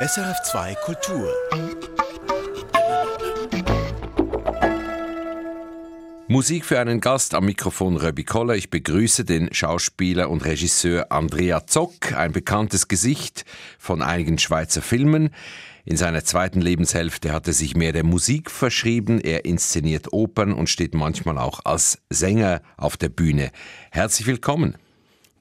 SRF2 Kultur. Musik für einen Gast am Mikrofon Röbi Koller. Ich begrüße den Schauspieler und Regisseur Andrea Zock, ein bekanntes Gesicht von einigen Schweizer Filmen. In seiner zweiten Lebenshälfte hat er sich mehr der Musik verschrieben. Er inszeniert Opern und steht manchmal auch als Sänger auf der Bühne. Herzlich willkommen.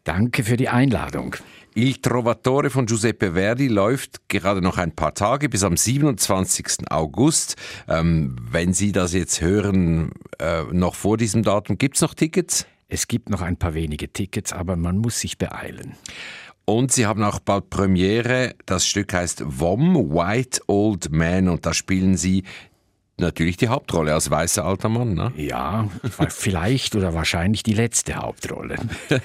Danke für die Einladung. Il Trovatore von Giuseppe Verdi läuft gerade noch ein paar Tage bis am 27. August. Ähm, wenn Sie das jetzt hören, äh, noch vor diesem Datum, gibt es noch Tickets? Es gibt noch ein paar wenige Tickets, aber man muss sich beeilen. Und Sie haben auch bald Premiere. Das Stück heißt WOM, White Old Man. Und da spielen Sie natürlich die Hauptrolle als weißer alter Mann, ne? Ja, vielleicht oder wahrscheinlich die letzte Hauptrolle.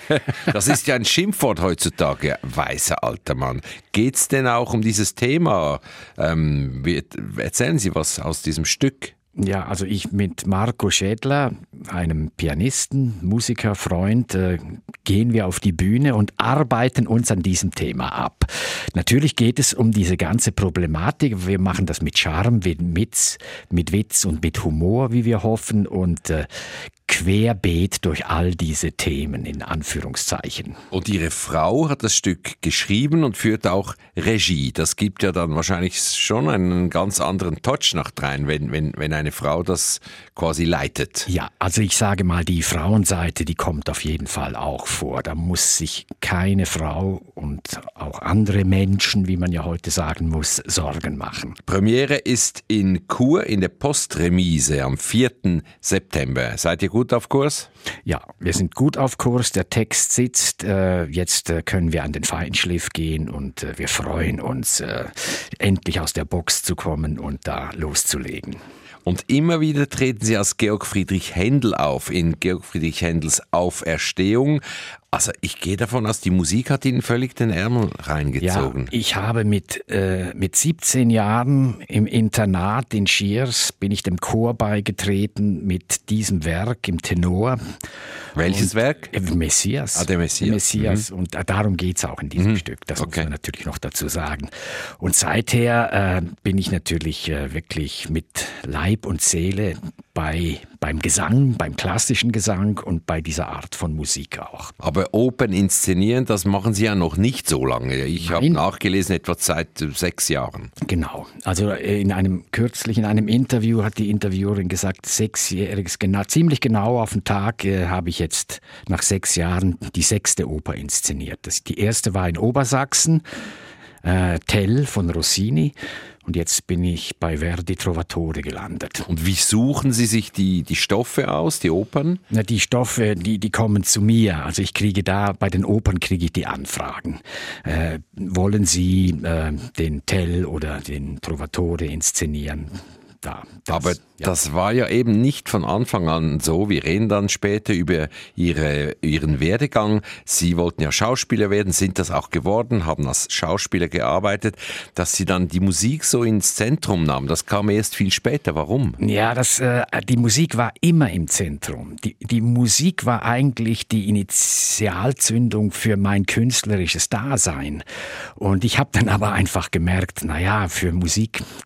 das ist ja ein Schimpfwort heutzutage, weißer alter Mann. Geht es denn auch um dieses Thema? Ähm, erzählen Sie was aus diesem Stück. Ja, also ich mit Marco Schädler, einem Pianisten, Musiker, Freund, äh, gehen wir auf die Bühne und arbeiten uns an diesem Thema ab. Natürlich geht es um diese ganze Problematik. Wir machen das mit Charme, mit, mit Witz und mit Humor, wie wir hoffen, und äh, querbeet durch all diese Themen in Anführungszeichen. Und Ihre Frau hat das Stück geschrieben und führt auch Regie. Das gibt ja dann wahrscheinlich schon einen ganz anderen Touch nach drein, wenn, wenn, wenn eine Frau das quasi leitet. Ja, also ich sage mal, die Frauenseite, die kommt auf jeden Fall auch vor. Da muss sich keine Frau und auch andere Menschen, wie man ja heute sagen muss, Sorgen machen. Premiere ist in Chur in der Postremise am 4. September. Seid ihr gut auf Kurs? Ja, wir sind gut auf Kurs. Der Text sitzt. Äh, jetzt äh, können wir an den Feinschliff gehen und äh, wir freuen uns, endlich aus der Box zu kommen und da loszulegen. Und immer wieder treten sie als Georg Friedrich Händel auf, in Georg Friedrich Händels Auferstehung. Also ich gehe davon aus, die Musik hat Ihnen völlig den Ärmel reingezogen. Ja, ich habe mit, äh, mit 17 Jahren im Internat in Schiers, bin ich dem Chor beigetreten mit diesem Werk im Tenor. Welches und, Werk? Äh, Messias. Ah, der Messias. Messias. Mhm. Und darum geht es auch in diesem mhm. Stück. Das okay. muss man natürlich noch dazu sagen. Und seither äh, bin ich natürlich äh, wirklich mit Leib und Seele bei, beim Gesang, beim klassischen Gesang und bei dieser Art von Musik auch. Aber Open inszenieren, das machen Sie ja noch nicht so lange. Ich habe nachgelesen, etwa seit äh, sechs Jahren. Genau. Also äh, in einem kürzlich in einem Interview hat die Interviewerin gesagt, sechsjähriges, genau, ziemlich genau auf den Tag äh, habe ich jetzt nach sechs Jahren die sechste Oper inszeniert. Das, die erste war in Obersachsen, äh, Tell von Rossini. Und jetzt bin ich bei Verdi Trovatore gelandet. Und wie suchen Sie sich die, die Stoffe aus, die Opern? Na, die Stoffe, die, die kommen zu mir. Also ich kriege da, bei den Opern kriege ich die Anfragen. Äh, wollen Sie äh, den Tell oder den Trovatore inszenieren? Da. Das, Aber ja. das war ja eben nicht von Anfang an so. Wir reden dann später über ihre, Ihren Werdegang. Sie wollten ja Schauspieler werden, sind das auch geworden, haben als Schauspieler gearbeitet. Dass Sie dann die Musik so ins Zentrum nahmen, das kam erst viel später. Warum? Ja, das, äh, die Musik war immer im Zentrum. Die, die Musik war eigentlich die Initialzündung für mein künstlerisches Dasein. Und ich habe dann aber einfach gemerkt, naja, für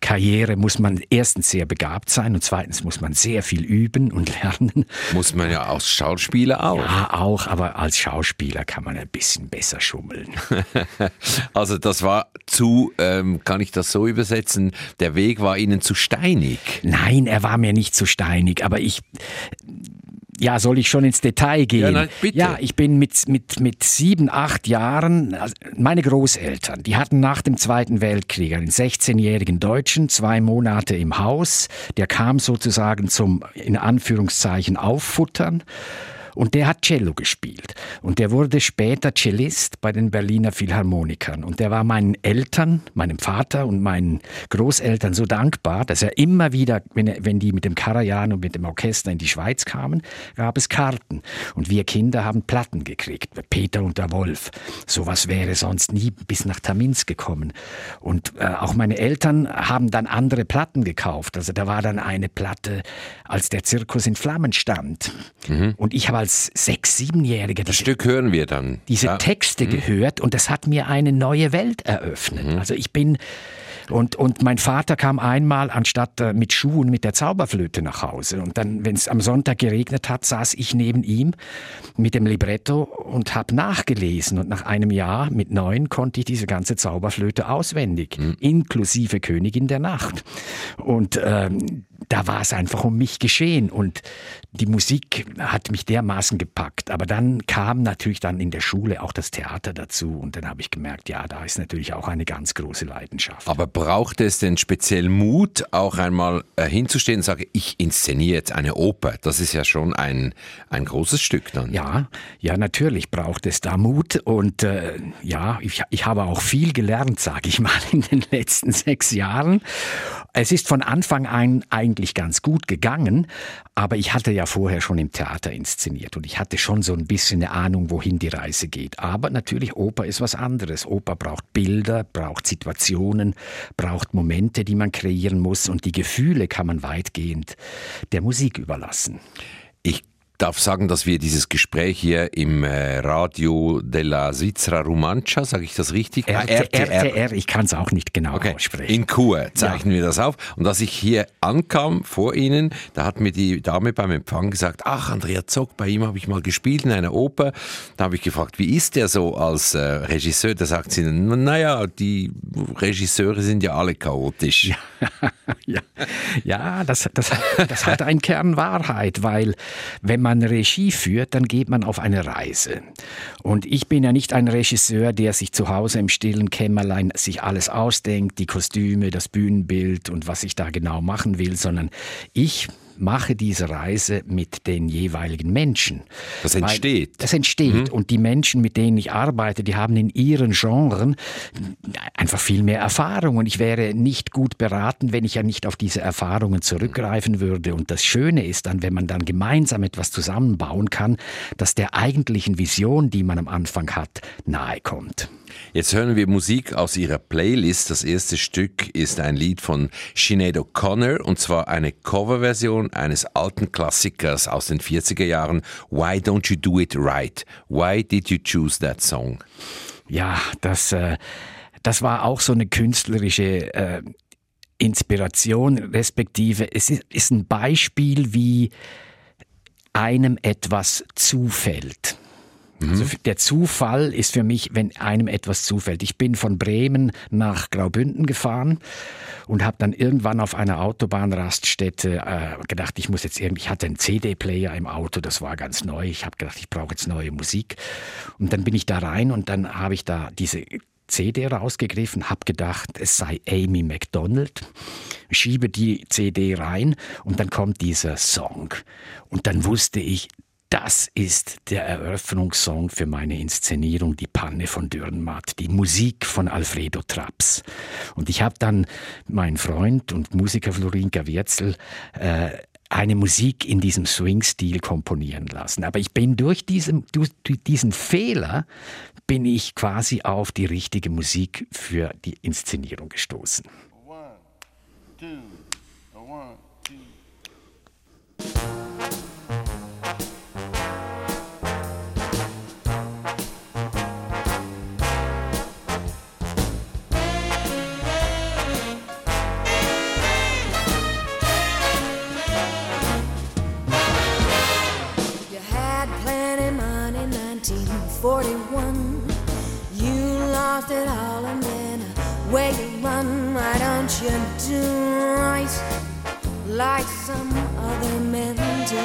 Musikkarriere muss man erstens sehr begabt sein und zweitens muss man sehr viel üben und lernen. Muss man ja als Schauspieler auch. Ja, auch, aber als Schauspieler kann man ein bisschen besser schummeln. also das war zu, ähm, kann ich das so übersetzen, der Weg war Ihnen zu steinig? Nein, er war mir nicht zu steinig, aber ich ja, soll ich schon ins Detail gehen? Ja, nein, bitte. ja ich bin mit, mit, mit sieben, acht Jahren, also meine Großeltern, die hatten nach dem Zweiten Weltkrieg einen 16-jährigen Deutschen, zwei Monate im Haus, der kam sozusagen zum, in Anführungszeichen, Auffuttern. Und der hat Cello gespielt. Und der wurde später Cellist bei den Berliner Philharmonikern. Und der war meinen Eltern, meinem Vater und meinen Großeltern so dankbar, dass er immer wieder, wenn, er, wenn die mit dem Karajan und mit dem Orchester in die Schweiz kamen, gab es Karten. Und wir Kinder haben Platten gekriegt. Peter und der Wolf. Sowas wäre sonst nie bis nach Tamins gekommen. Und äh, auch meine Eltern haben dann andere Platten gekauft. Also da war dann eine Platte, als der Zirkus in Flammen stand. Mhm. Und ich habe als sechs-, siebenjähriger das Stück hören wir dann. Diese ja. Texte mhm. gehört und das hat mir eine neue Welt eröffnet. Mhm. Also ich bin Und, und mein Vater kam einmal anstatt äh, mit Schuhen mit der Zauberflöte nach Hause. Und dann, wenn es am Sonntag geregnet hat, saß ich neben ihm mit dem Libretto und habe nachgelesen. Und nach einem Jahr mit neun konnte ich diese ganze Zauberflöte auswendig, mhm. inklusive Königin der Nacht. Und ähm, da war es einfach um mich geschehen und die Musik hat mich dermaßen gepackt. Aber dann kam natürlich dann in der Schule auch das Theater dazu und dann habe ich gemerkt, ja, da ist natürlich auch eine ganz große Leidenschaft. Aber braucht es denn speziell Mut, auch einmal äh, hinzustehen und sagen, ich inszeniere jetzt eine Oper? Das ist ja schon ein, ein großes Stück dann. Ja, ja, natürlich braucht es da Mut und äh, ja, ich, ich habe auch viel gelernt, sage ich mal, in den letzten sechs Jahren. Es ist von Anfang an eigentlich ganz gut gegangen, aber ich hatte ja vorher schon im Theater inszeniert und ich hatte schon so ein bisschen eine Ahnung, wohin die Reise geht. Aber natürlich, Oper ist was anderes. Oper braucht Bilder, braucht Situationen, braucht Momente, die man kreieren muss und die Gefühle kann man weitgehend der Musik überlassen. Ich darf sagen, dass wir dieses Gespräch hier im äh, Radio della Svizzera Romancia, sage ich das richtig? RTR, RTR ich kann es auch nicht genau okay. aussprechen. In Chur zeichnen ja. wir das auf. Und als ich hier ankam vor Ihnen, da hat mir die Dame beim Empfang gesagt, ach, Andrea Zock, bei ihm habe ich mal gespielt in einer Oper. Da habe ich gefragt, wie ist der so als äh, Regisseur? Da sagt sie, naja, die Regisseure sind ja alle chaotisch. Ja, ja. ja das, das, das hat einen Kern Wahrheit, weil wenn man man Regie führt, dann geht man auf eine Reise. Und ich bin ja nicht ein Regisseur, der sich zu Hause im stillen Kämmerlein sich alles ausdenkt, die Kostüme, das Bühnenbild und was ich da genau machen will, sondern ich mache diese Reise mit den jeweiligen Menschen. Das entsteht. Weil das entsteht. Mhm. Und die Menschen, mit denen ich arbeite, die haben in ihren Genren einfach viel mehr Erfahrung. Und ich wäre nicht gut beraten, wenn ich ja nicht auf diese Erfahrungen zurückgreifen würde. Und das Schöne ist dann, wenn man dann gemeinsam etwas zusammenbauen kann, dass der eigentlichen Vision, die man am Anfang hat, nahe kommt. Jetzt hören wir Musik aus ihrer Playlist. Das erste Stück ist ein Lied von Sinead O'Connor und zwar eine Coverversion eines alten Klassikers aus den 40er Jahren. Why Don't You Do It Right? Why did you choose that song? Ja, das, äh, das war auch so eine künstlerische äh, Inspiration, respektive es ist, ist ein Beispiel, wie einem etwas zufällt. Mhm. Also der Zufall ist für mich, wenn einem etwas zufällt. Ich bin von Bremen nach Graubünden gefahren und habe dann irgendwann auf einer Autobahnraststätte äh, gedacht, ich muss jetzt irgendwie, ich hatte einen CD-Player im Auto, das war ganz neu. Ich habe gedacht, ich brauche jetzt neue Musik. Und dann bin ich da rein und dann habe ich da diese CD rausgegriffen, habe gedacht, es sei Amy MacDonald, schiebe die CD rein und dann kommt dieser Song. Und dann wusste ich, das ist der Eröffnungssong für meine Inszenierung Die Panne von Dürrenmatt, die Musik von Alfredo Traps. Und ich habe dann meinen Freund und Musiker Florin Gavierzel äh, eine Musik in diesem Swing-Stil komponieren lassen. Aber ich bin durch diesen, durch diesen Fehler bin ich quasi auf die richtige Musik für die Inszenierung gestoßen. One, two, lost it all and then where you run, why don't you do right like some other men do?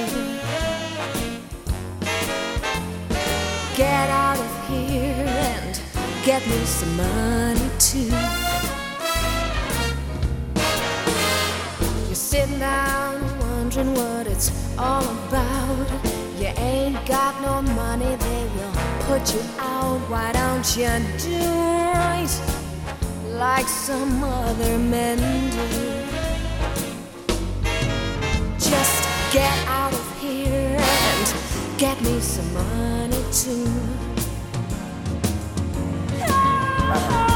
Get out of here and get me some money too. You're sitting down wondering what it's all about. Ain't got no money, they will put you out. Why don't you do right like some other men do? Just get out of here and get me some money too. Ah!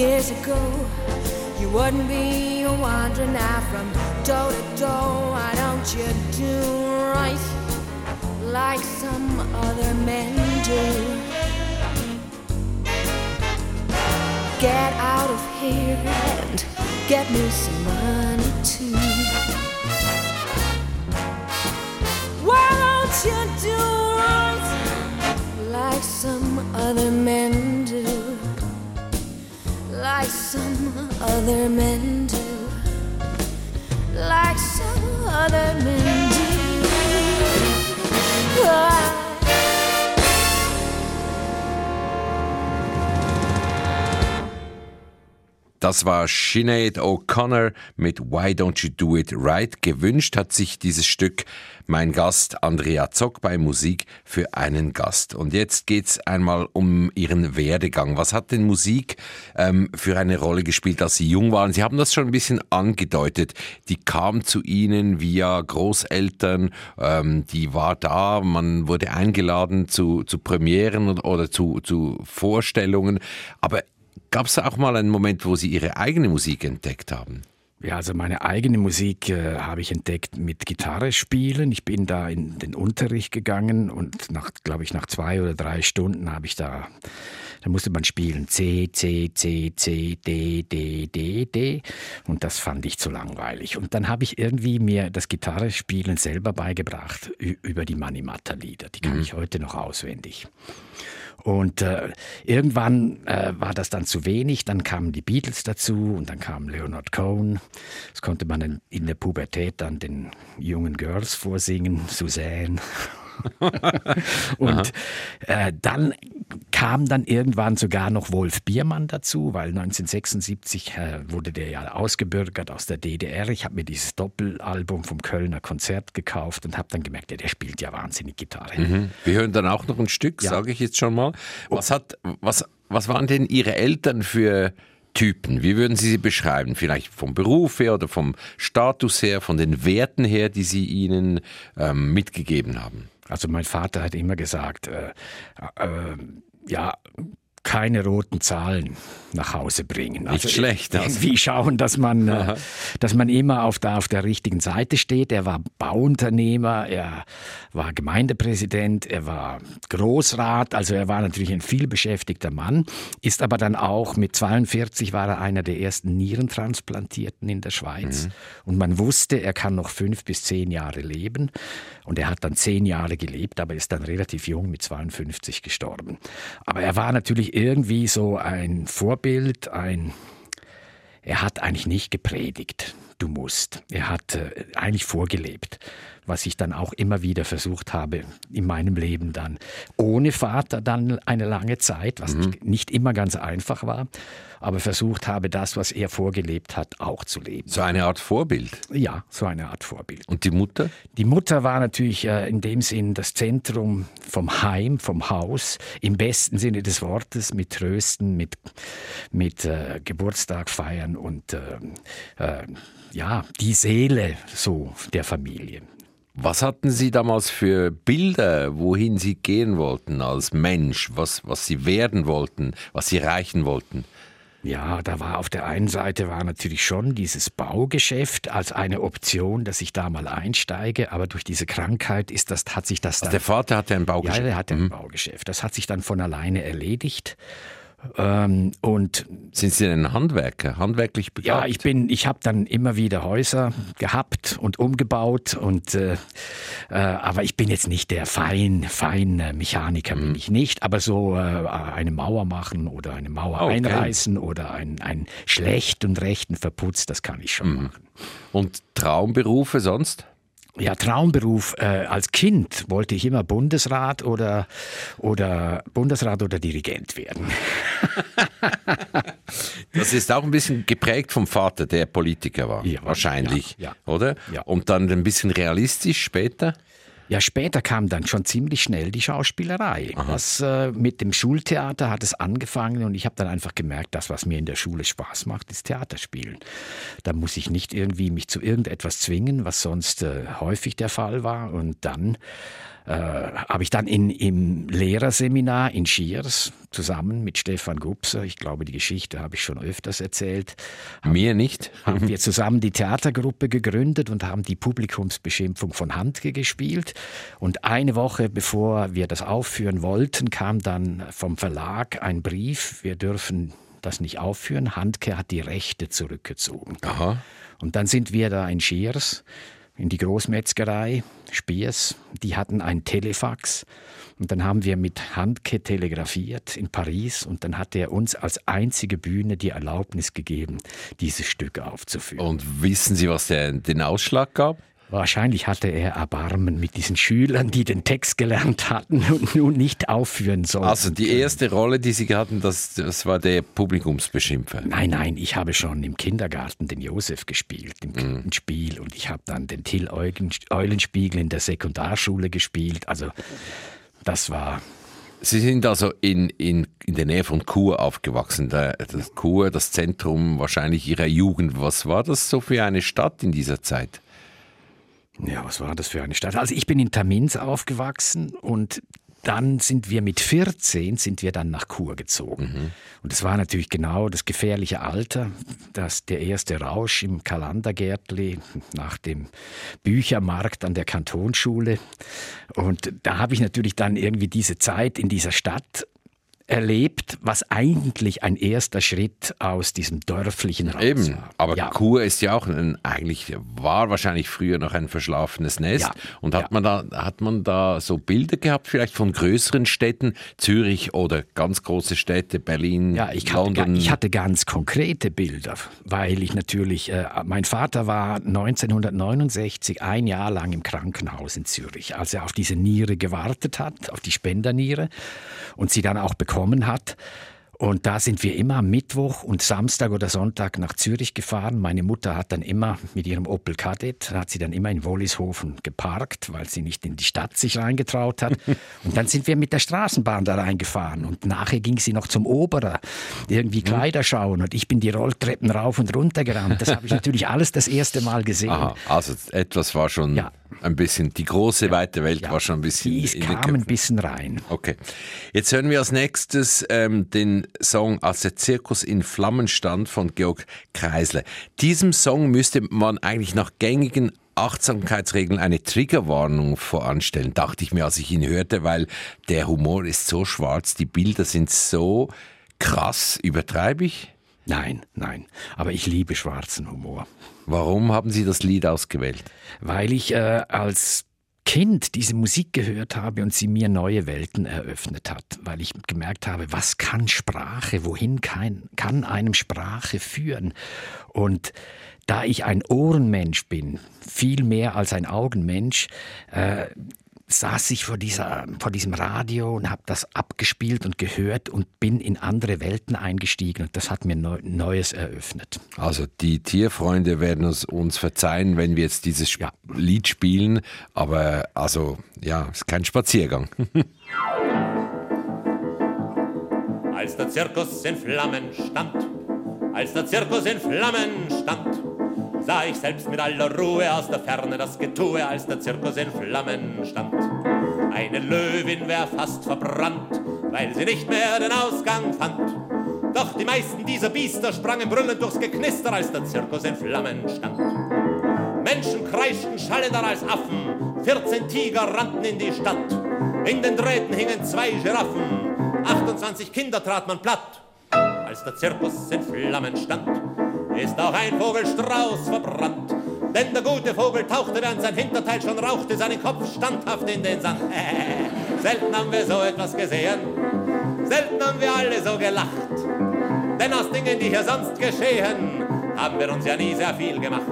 Years ago, you wouldn't be wandering now from door to door. Why don't you do right like some other men do? Get out of here and get me some money too. Why don't you do right like some other men do? Like some other men do. Like some other men do. Oh, Das war Sinead O'Connor mit Why Don't You Do It Right. Gewünscht hat sich dieses Stück mein Gast Andrea Zock bei Musik für einen Gast. Und jetzt geht's einmal um Ihren Werdegang. Was hat denn Musik ähm, für eine Rolle gespielt, als Sie jung waren? Sie haben das schon ein bisschen angedeutet. Die kam zu Ihnen via Großeltern, ähm, die war da, man wurde eingeladen zu, zu Premieren oder, zu, zu Vorstellungen. Aber Gab es auch mal einen Moment, wo Sie Ihre eigene Musik entdeckt haben? Ja, also meine eigene Musik äh, habe ich entdeckt mit Gitarre spielen. Ich bin da in den Unterricht gegangen und nach, glaube ich, nach zwei oder drei Stunden habe ich da, da musste man spielen C, C, C, C, D, D, D, D und das fand ich zu langweilig. Und dann habe ich irgendwie mir das Gitarre spielen selber beigebracht über die Manimatta-Lieder. Die kann mhm. ich heute noch auswendig. Und äh, irgendwann äh, war das dann zu wenig, dann kamen die Beatles dazu und dann kam Leonard Cohen. Das konnte man in der Pubertät dann den jungen Girls vorsingen, Suzanne. Und äh, dann kam dann irgendwann sogar noch Wolf Biermann dazu, weil 1976 äh, wurde der ja ausgebürgert aus der DDR. Ich habe mir dieses Doppelalbum vom Kölner Konzert gekauft und habe dann gemerkt, ja, der spielt ja wahnsinnig Gitarre. Mhm. Wir hören dann auch noch ein Stück, ja. sage ich jetzt schon mal. Was, hat, was, was waren denn Ihre Eltern für Typen? Wie würden Sie sie beschreiben? Vielleicht vom Beruf her oder vom Status her, von den Werten her, die Sie ihnen ähm, mitgegeben haben? Also mein Vater hat immer gesagt, äh, äh, ja, keine roten Zahlen nach Hause bringen. Also Nicht schlecht. Also. Irgendwie schauen, dass man, äh, dass man immer auf der, auf der richtigen Seite steht. Er war Bauunternehmer, er war Gemeindepräsident, er war Großrat, also er war natürlich ein vielbeschäftigter Mann, ist aber dann auch mit 42 war er einer der ersten Nierentransplantierten in der Schweiz. Mhm. Und man wusste, er kann noch fünf bis zehn Jahre leben. Und er hat dann zehn Jahre gelebt, aber ist dann relativ jung mit 52 gestorben. Aber er war natürlich irgendwie so ein Vorbild, ein er hat eigentlich nicht gepredigt, du musst. Er hat äh, eigentlich vorgelebt was ich dann auch immer wieder versucht habe in meinem Leben dann. Ohne Vater dann eine lange Zeit, was mhm. nicht immer ganz einfach war, aber versucht habe, das, was er vorgelebt hat, auch zu leben. So eine Art Vorbild? Ja, so eine Art Vorbild. Und die Mutter? Die Mutter war natürlich äh, in dem Sinn das Zentrum vom Heim, vom Haus, im besten Sinne des Wortes, mit Trösten, mit, mit äh, Geburtstag feiern und äh, äh ja, die Seele so der Familie. Was hatten Sie damals für Bilder, wohin Sie gehen wollten als Mensch, was, was Sie werden wollten, was Sie erreichen wollten? Ja, da war auf der einen Seite war natürlich schon dieses Baugeschäft als eine Option, dass ich da mal einsteige, aber durch diese Krankheit ist das, hat sich das also der Vater hatte ein Baugeschäft. Ja, der hatte ein mhm. Baugeschäft. Das hat sich dann von alleine erledigt. Ähm, und sind Sie ein Handwerker, handwerklich begabt? Ja, ich bin, ich habe dann immer wieder Häuser gehabt und umgebaut und äh, äh, aber ich bin jetzt nicht der fein, fein Mechaniker bin mhm. ich nicht, aber so äh, eine Mauer machen oder eine Mauer okay. einreißen oder ein, ein schlecht und rechten verputzt, das kann ich schon mhm. machen. Und Traumberufe sonst? Ja, Traumberuf. Äh, als Kind wollte ich immer Bundesrat oder, oder Bundesrat oder Dirigent werden. das ist auch ein bisschen geprägt vom Vater, der Politiker war. Ja, wahrscheinlich, ja, ja. oder? Ja. Und dann ein bisschen realistisch später? Ja, später kam dann schon ziemlich schnell die Schauspielerei. Das, äh, mit dem Schultheater hat es angefangen und ich habe dann einfach gemerkt, das, was mir in der Schule Spaß macht, ist Theaterspielen. Da muss ich nicht irgendwie mich zu irgendetwas zwingen, was sonst äh, häufig der Fall war. Und dann äh, habe ich dann in, im Lehrerseminar in Schiers zusammen mit Stefan Gubser, ich glaube, die Geschichte habe ich schon öfters erzählt. Mir nicht. Haben wir zusammen die Theatergruppe gegründet und haben die Publikumsbeschimpfung von Handke gespielt. Und eine Woche bevor wir das aufführen wollten, kam dann vom Verlag ein Brief, wir dürfen das nicht aufführen. Handke hat die Rechte zurückgezogen. Aha. Und dann sind wir da in Schiers in die Großmetzgerei Spiers. Die hatten ein Telefax. Und dann haben wir mit Handke telegrafiert in Paris und dann hat er uns als einzige Bühne die Erlaubnis gegeben, dieses Stück aufzuführen. Und wissen Sie, was der den Ausschlag gab? Wahrscheinlich hatte er Erbarmen mit diesen Schülern, die den Text gelernt hatten und nun nicht aufführen sollten. Also die erste Rolle, die Sie hatten, das, das war der Publikumsbeschimpfer. Nein, nein, ich habe schon im Kindergarten den Josef gespielt, im mhm. Spiel. Und ich habe dann den Till Eulenspiegel in der Sekundarschule gespielt. Also das war Sie sind also in, in, in der Nähe von Chur aufgewachsen. Das Chur, das Zentrum wahrscheinlich Ihrer Jugend. Was war das so für eine Stadt in dieser Zeit? Ja, was war das für eine Stadt? Also ich bin in Tamins aufgewachsen und dann sind wir mit 14 sind wir dann nach Chur gezogen. Mhm. Und es war natürlich genau das gefährliche Alter, dass der erste Rausch im Kalandergärtli nach dem Büchermarkt an der Kantonsschule. Und da habe ich natürlich dann irgendwie diese Zeit in dieser Stadt erlebt, was eigentlich ein erster Schritt aus diesem dörflichen Raum Eben, war. aber ja. Chur ist ja auch ein, eigentlich war wahrscheinlich früher noch ein verschlafenes Nest ja. und hat ja. man da hat man da so Bilder gehabt vielleicht von größeren Städten, Zürich oder ganz große Städte, Berlin, ja, ich London. Hatte, ich hatte ganz konkrete Bilder, weil ich natürlich äh, mein Vater war 1969 ein Jahr lang im Krankenhaus in Zürich, als er auf diese Niere gewartet hat, auf die Spenderniere und sie dann auch bekommen hat. Und da sind wir immer Mittwoch und Samstag oder Sonntag nach Zürich gefahren. Meine Mutter hat dann immer mit ihrem Opel Kadett, hat sie dann immer in Wollishofen geparkt, weil sie nicht in die Stadt sich reingetraut hat. Und dann sind wir mit der Straßenbahn da reingefahren. Und nachher ging sie noch zum Oberer, irgendwie mhm. Kleider schauen. Und ich bin die Rolltreppen rauf und runter gerannt. Das habe ich natürlich alles das erste Mal gesehen. Aha, also etwas war schon ja. ein bisschen, die große, ja. weite Welt ja. war schon ein bisschen. Die in kam ein bisschen rein. Okay. Jetzt hören wir als nächstes ähm, den Song Als der Zirkus in Flammen stand von Georg Kreisler. Diesem Song müsste man eigentlich nach gängigen Achtsamkeitsregeln eine Triggerwarnung voranstellen, dachte ich mir, als ich ihn hörte, weil der Humor ist so schwarz, die Bilder sind so krass. Übertreibe ich? Nein, nein. Aber ich liebe schwarzen Humor. Warum haben Sie das Lied ausgewählt? Weil ich äh, als Kind diese Musik gehört habe und sie mir neue Welten eröffnet hat, weil ich gemerkt habe, was kann Sprache, wohin kann, kann einem Sprache führen. Und da ich ein Ohrenmensch bin, viel mehr als ein Augenmensch, äh, saß ich vor, dieser, vor diesem Radio und habe das abgespielt und gehört und bin in andere Welten eingestiegen und das hat mir Neues eröffnet. Also die Tierfreunde werden es uns verzeihen, wenn wir jetzt dieses ja. Lied spielen, aber also ja, es ist kein Spaziergang. Als der Zirkus in Flammen stand, als der Zirkus in Flammen stand, sah ich selbst mit aller Ruhe aus der Ferne das Getue, als der Zirkus in Flammen stand. Eine Löwin wär fast verbrannt, weil sie nicht mehr den Ausgang fand. Doch die meisten dieser Biester sprangen brüllend durchs Geknister, als der Zirkus in Flammen stand. Menschen kreischten schallender als Affen, 14 Tiger rannten in die Stadt. In den Drähten hingen zwei Giraffen, 28 Kinder trat man platt, als der Zirkus in Flammen stand ist auch ein Vogelstrauß verbrannt. Denn der gute Vogel tauchte, während sein Hinterteil schon rauchte, seinen Kopf standhaft in den Sand. Selten haben wir so etwas gesehen, selten haben wir alle so gelacht. Denn aus Dingen, die hier sonst geschehen, haben wir uns ja nie sehr viel gemacht.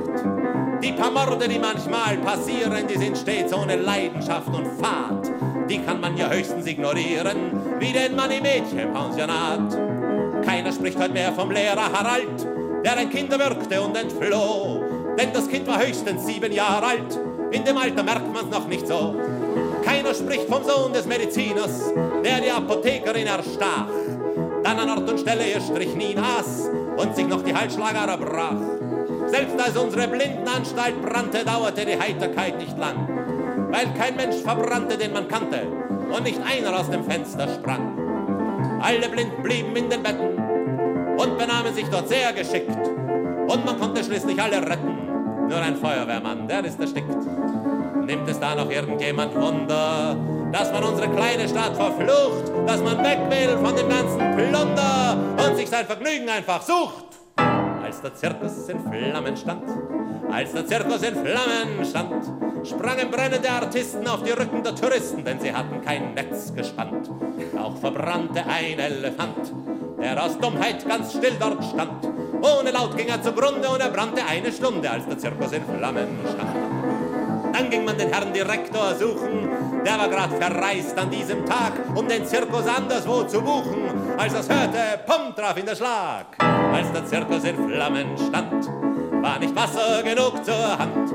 Die paar Morde, die manchmal passieren, die sind stets ohne Leidenschaft und Fahrt. Die kann man ja höchstens ignorieren, wie den Mann im Mädchenpensionat. Keiner spricht heute mehr vom Lehrer Harald, der ein Kind erwürgte und entfloh. Denn das Kind war höchstens sieben Jahre alt, in dem Alter merkt man's noch nicht so. Keiner spricht vom Sohn des Mediziners, der die Apothekerin erstach. Dann an Ort und Stelle ihr Strychnin aß und sich noch die Halsschlagader brach. Selbst als unsere Blindenanstalt brannte, dauerte die Heiterkeit nicht lang. weil kein Mensch verbrannte, den man kannte, und nicht einer aus dem Fenster sprang. Alle Blinden blieben in den Betten und benahmen sich dort sehr geschickt, und man konnte schließlich alle retten. Nur ein Feuerwehrmann, der ist erstickt. Nimmt es da noch irgendjemand Wunder, dass man unsere kleine Stadt verflucht, dass man weg will von dem ganzen Plunder und sich sein Vergnügen einfach sucht? Als der Zirkus in Flammen stand, als der Zirkus in Flammen stand, sprangen brennende Artisten auf die Rücken der Touristen, denn sie hatten kein Netz gespannt. Auch verbrannte ein Elefant, der aus Dummheit ganz still dort stand. Ohne Laut ging er zugrunde und er brannte eine Stunde, als der Zirkus in Flammen stand. Dann ging man den Herrn Direktor suchen, der war grad verreist an diesem Tag, um den Zirkus anderswo zu buchen. Als er's hörte, pum, traf ihn der Schlag. Als der Zirkus in Flammen stand, war nicht Wasser genug zur Hand.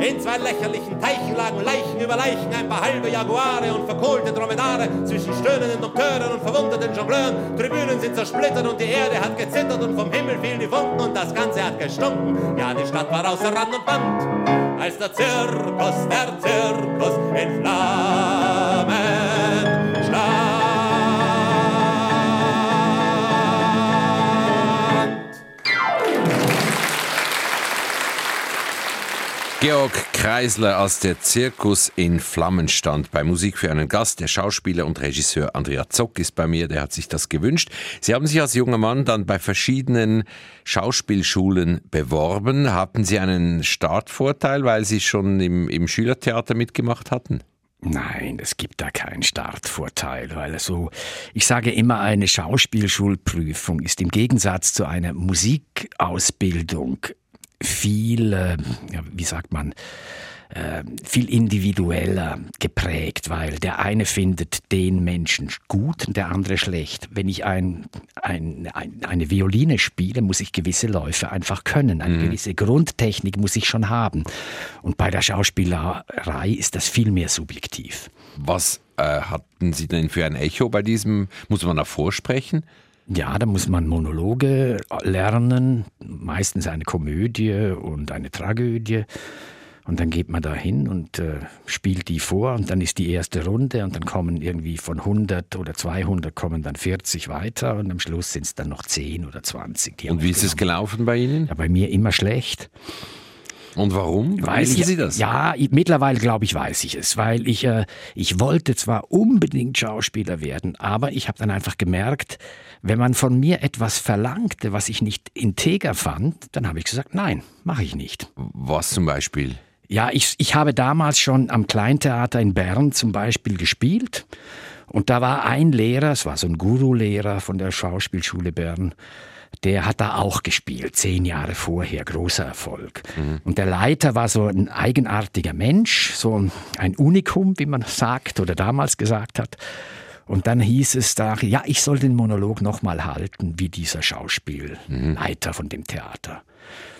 In zwei lächerlichen Teichen lagen Leichen über Leichen, ein paar halbe Jaguare und verkohlte Dromedare zwischen stöhnenden Dokteuren und verwundeten Jongleuren. Tribünen sind zersplittert und die Erde hat gezittert und vom Himmel fielen die Wunden und das Ganze hat gestunken. Ja, die Stadt war außer Rand und Band, als der Zirkus, der Zirkus in Flammen Georg Kreisler als der Zirkus in Flammen stand. Bei Musik für einen Gast, der Schauspieler und Regisseur Andrea Zock ist bei mir, der hat sich das gewünscht. Sie haben sich als junger Mann dann bei verschiedenen Schauspielschulen beworben. Hatten Sie einen Startvorteil, weil Sie schon im, im Schülertheater mitgemacht hatten? Nein, es gibt da keinen Startvorteil, weil so, ich sage immer, eine Schauspielschulprüfung ist im Gegensatz zu einer Musikausbildung viel, äh, wie sagt man, äh, viel individueller geprägt, weil der eine findet den Menschen gut und der andere schlecht. Wenn ich ein, ein, ein, eine Violine spiele, muss ich gewisse Läufe einfach können. Eine mhm. gewisse Grundtechnik muss ich schon haben. Und bei der Schauspielerei ist das viel mehr subjektiv. Was äh, hatten Sie denn für ein Echo bei diesem? Muss man da vorsprechen? Ja, da muss man Monologe lernen, meistens eine Komödie und eine Tragödie. Und dann geht man da hin und äh, spielt die vor und dann ist die erste Runde und dann kommen irgendwie von 100 oder 200 kommen dann 40 weiter und am Schluss sind es dann noch 10 oder 20. und wie ist es gelaufen bei Ihnen? Ja, bei mir immer schlecht. Und warum? Weil Wissen ich, Sie das? Ja, mittlerweile glaube ich, weiß ich es, weil ich, äh, ich wollte zwar unbedingt Schauspieler werden, aber ich habe dann einfach gemerkt, wenn man von mir etwas verlangte, was ich nicht integer fand, dann habe ich gesagt, nein, mache ich nicht. Was zum Beispiel? Ja, ich, ich habe damals schon am Kleintheater in Bern zum Beispiel gespielt. Und da war ein Lehrer, es war so ein Guru-Lehrer von der Schauspielschule Bern, der hat da auch gespielt, zehn Jahre vorher, großer Erfolg. Mhm. Und der Leiter war so ein eigenartiger Mensch, so ein Unikum, wie man sagt oder damals gesagt hat. Und dann hieß es da, ja, ich soll den Monolog nochmal halten, wie dieser Schauspielleiter von dem Theater.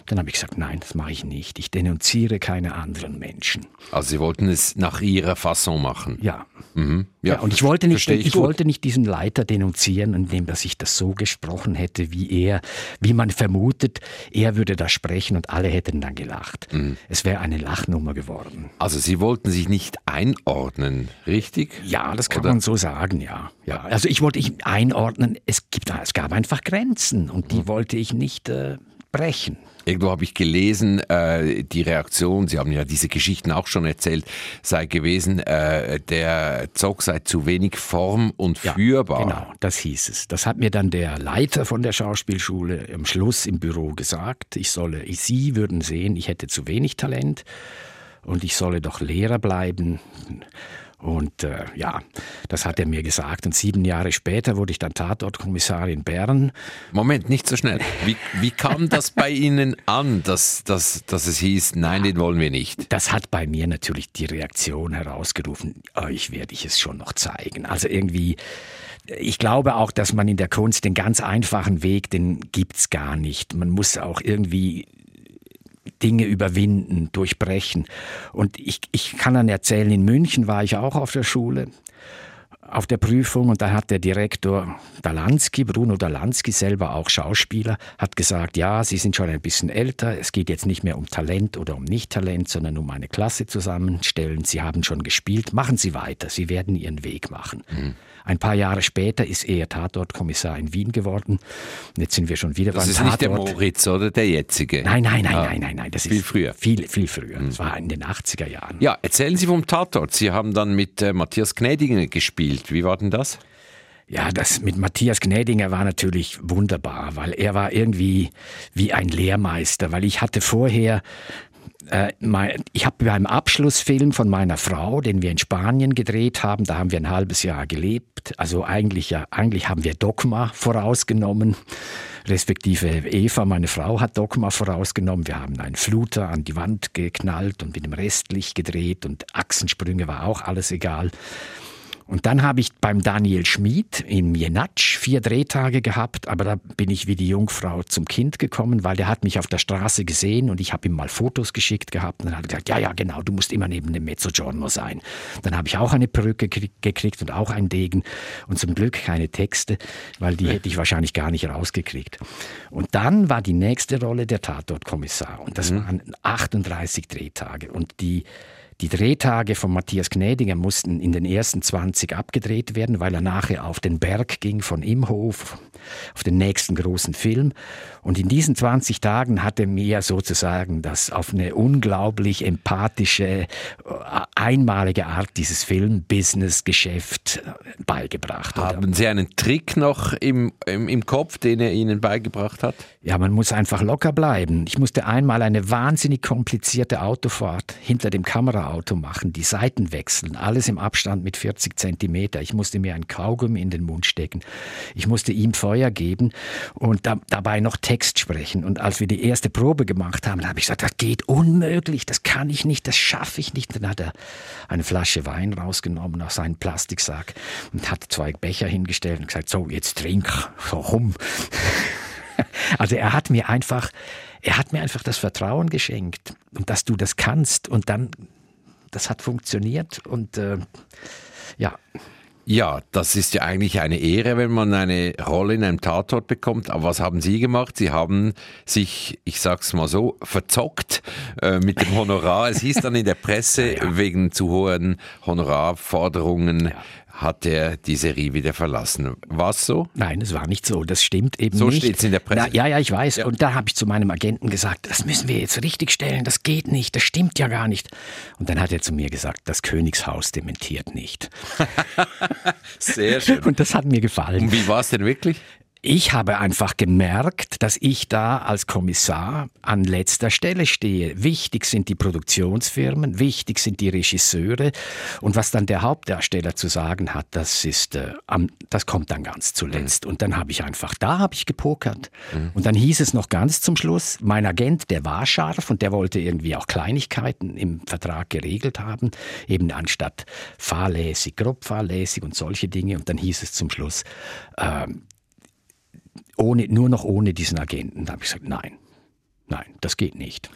Dann habe ich gesagt, nein, das mache ich nicht. Ich denunziere keine anderen Menschen. Also Sie wollten es nach Ihrer Fassung machen? Ja. Mhm. Ja, ja, und ich wollte nicht, ich, ich wollte nicht diesen Leiter denunzieren, indem dass ich das so gesprochen hätte, wie er, wie man vermutet, er würde da sprechen und alle hätten dann gelacht. Mhm. Es wäre eine Lachnummer geworden. Also Sie wollten sich nicht einordnen, richtig? Ja, das kann Oder? man so sagen, ja. ja. Also ich wollte ich einordnen, es, gibt, es gab einfach Grenzen und die mhm. wollte ich nicht äh, brechen. Irgendwo habe ich gelesen, äh, die Reaktion, Sie haben ja diese Geschichten auch schon erzählt, sei gewesen, äh, der Zog sei zu wenig form- und führbar. Ja, genau, das hieß es. Das hat mir dann der Leiter von der Schauspielschule am Schluss im Büro gesagt. Ich solle, Sie würden sehen, ich hätte zu wenig Talent und ich solle doch Lehrer bleiben. Und äh, ja, das hat er mir gesagt. Und sieben Jahre später wurde ich dann Tatortkommissar in Bern. Moment, nicht so schnell. Wie, wie kam das bei Ihnen an, dass, dass, dass es hieß, nein, den wollen wir nicht? Das hat bei mir natürlich die Reaktion herausgerufen, euch werde ich es schon noch zeigen. Also irgendwie ich glaube auch, dass man in der Kunst den ganz einfachen Weg, den gibt's gar nicht. Man muss auch irgendwie Dinge überwinden, durchbrechen. Und ich, ich kann dann erzählen, in München war ich auch auf der Schule auf der Prüfung und da hat der Direktor Dalansky, Bruno Dalansky, selber auch Schauspieler, hat gesagt, ja, Sie sind schon ein bisschen älter, es geht jetzt nicht mehr um Talent oder um Nicht-Talent, sondern um eine Klasse zusammenstellen. Sie haben schon gespielt, machen Sie weiter, Sie werden Ihren Weg machen. Mhm. Ein paar Jahre später ist er Tatortkommissar in Wien geworden. Und jetzt sind wir schon wieder das beim Tatort. Das ist nicht der Moritz, oder der jetzige? Nein, nein, nein, ah, nein, nein, nein. Das viel ist früher. Viel, viel früher. Mhm. Das war in den 80er Jahren. Ja, erzählen Sie vom Tatort. Sie haben dann mit äh, Matthias Gnädinger gespielt. Wie war denn das? Ja, das mit Matthias Gnädinger war natürlich wunderbar, weil er war irgendwie wie ein Lehrmeister, weil ich hatte vorher ich habe beim Abschlussfilm von meiner Frau, den wir in Spanien gedreht haben, da haben wir ein halbes Jahr gelebt. Also eigentlich, ja, eigentlich haben wir Dogma vorausgenommen, respektive Eva, meine Frau, hat Dogma vorausgenommen. Wir haben einen Fluter an die Wand geknallt und mit dem Restlicht gedreht und Achsensprünge war auch alles egal. Und dann habe ich beim Daniel Schmid im Jenatsch vier Drehtage gehabt, aber da bin ich wie die Jungfrau zum Kind gekommen, weil der hat mich auf der Straße gesehen und ich habe ihm mal Fotos geschickt gehabt und dann hat er gesagt, ja, ja, genau, du musst immer neben dem Mezzogiorno sein. Dann habe ich auch eine Perücke gekriegt und auch einen Degen und zum Glück keine Texte, weil die hätte ich wahrscheinlich gar nicht rausgekriegt. Und dann war die nächste Rolle der Tatortkommissar und das mhm. waren 38 Drehtage und die die Drehtage von Matthias Gnädinger mussten in den ersten 20 abgedreht werden, weil er nachher auf den Berg ging von Imhof, auf den nächsten großen Film. Und in diesen 20 Tagen hat er mir sozusagen das auf eine unglaublich empathische, äh, einmalige Art dieses Film-Business-Geschäft äh, beigebracht. Haben Sie einen Trick noch im, im, im Kopf, den er Ihnen beigebracht hat? Ja, man muss einfach locker bleiben. Ich musste einmal eine wahnsinnig komplizierte Autofahrt hinter dem Kamera Auto machen, die Seiten wechseln, alles im Abstand mit 40 Zentimeter. Ich musste mir ein Kaugummi in den Mund stecken. Ich musste ihm Feuer geben und da, dabei noch Text sprechen. Und als wir die erste Probe gemacht haben, habe ich gesagt, das geht unmöglich, das kann ich nicht, das schaffe ich nicht. Dann hat er eine Flasche Wein rausgenommen aus seinem Plastiksack und hat zwei Becher hingestellt und gesagt, so, jetzt trink, so rum. Also er hat mir einfach, er hat mir einfach das Vertrauen geschenkt und dass du das kannst und dann das hat funktioniert und äh, ja. Ja, das ist ja eigentlich eine Ehre, wenn man eine Rolle in einem Tatort bekommt. Aber was haben Sie gemacht? Sie haben sich, ich sag's mal so, verzockt äh, mit dem Honorar. es hieß dann in der Presse, ja, wegen zu hohen Honorarforderungen ja hat er die Serie wieder verlassen. War es so? Nein, es war nicht so. Das stimmt eben so nicht. So steht es in der Presse. Na, ja, ja, ich weiß. Ja. Und da habe ich zu meinem Agenten gesagt, das müssen wir jetzt richtig stellen. Das geht nicht. Das stimmt ja gar nicht. Und dann hat er zu mir gesagt, das Königshaus dementiert nicht. Sehr schön. Und das hat mir gefallen. Und wie war es denn wirklich? Ich habe einfach gemerkt, dass ich da als Kommissar an letzter Stelle stehe. Wichtig sind die Produktionsfirmen, wichtig sind die Regisseure und was dann der Hauptdarsteller zu sagen hat, das ist, äh, das kommt dann ganz zuletzt. Mhm. Und dann habe ich einfach, da habe ich gepokert. Mhm. Und dann hieß es noch ganz zum Schluss, mein Agent, der war scharf und der wollte irgendwie auch Kleinigkeiten im Vertrag geregelt haben, eben anstatt fahrlässig, grob fahrlässig und solche Dinge. Und dann hieß es zum Schluss, äh, ohne, nur noch ohne diesen Agenten. Da habe ich gesagt, nein, nein, das geht nicht.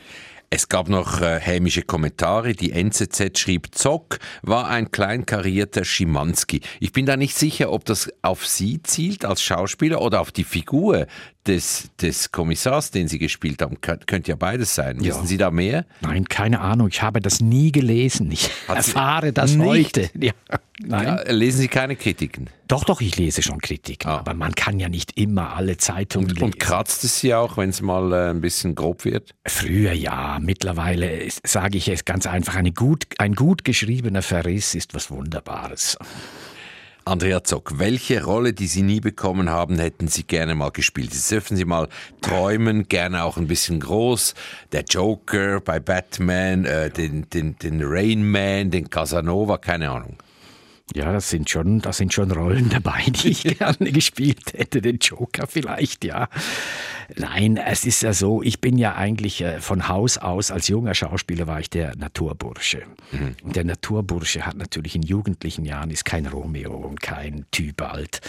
Es gab noch äh, hämische Kommentare. Die NZZ schrieb, Zock war ein kleinkarierter Schimanski. Ich bin da nicht sicher, ob das auf Sie zielt als Schauspieler oder auf die Figur des, des Kommissars, den Sie gespielt haben. Könnt, könnte ja beides sein. Ja. Wissen Sie da mehr? Nein, keine Ahnung. Ich habe das nie gelesen. Ich Hat erfahre das nicht? heute. Ja. Nein. Lesen Sie keine Kritiken? Doch, doch, ich lese schon Kritiken. Ah. Aber man kann ja nicht immer alle Zeitungen und, lesen. Und kratzt es Sie auch, wenn es mal äh, ein bisschen grob wird? Früher ja. Mittlerweile sage ich es ganz einfach. Eine gut, ein gut geschriebener Verriss ist was Wunderbares. Andrea Zock, welche Rolle, die Sie nie bekommen haben, hätten Sie gerne mal gespielt? Jetzt dürfen Sie mal träumen, gerne auch ein bisschen groß. Der Joker bei Batman, äh, den, den, den Rain Man, den Casanova, keine Ahnung. Ja, das sind schon, das sind schon Rollen dabei, die ich gerne gespielt hätte. Den Joker vielleicht, ja. Nein, es ist ja so, ich bin ja eigentlich äh, von Haus aus, als junger Schauspieler war ich der Naturbursche. Mhm. Und der Naturbursche hat natürlich in jugendlichen Jahren ist kein Romeo und kein Tybalt.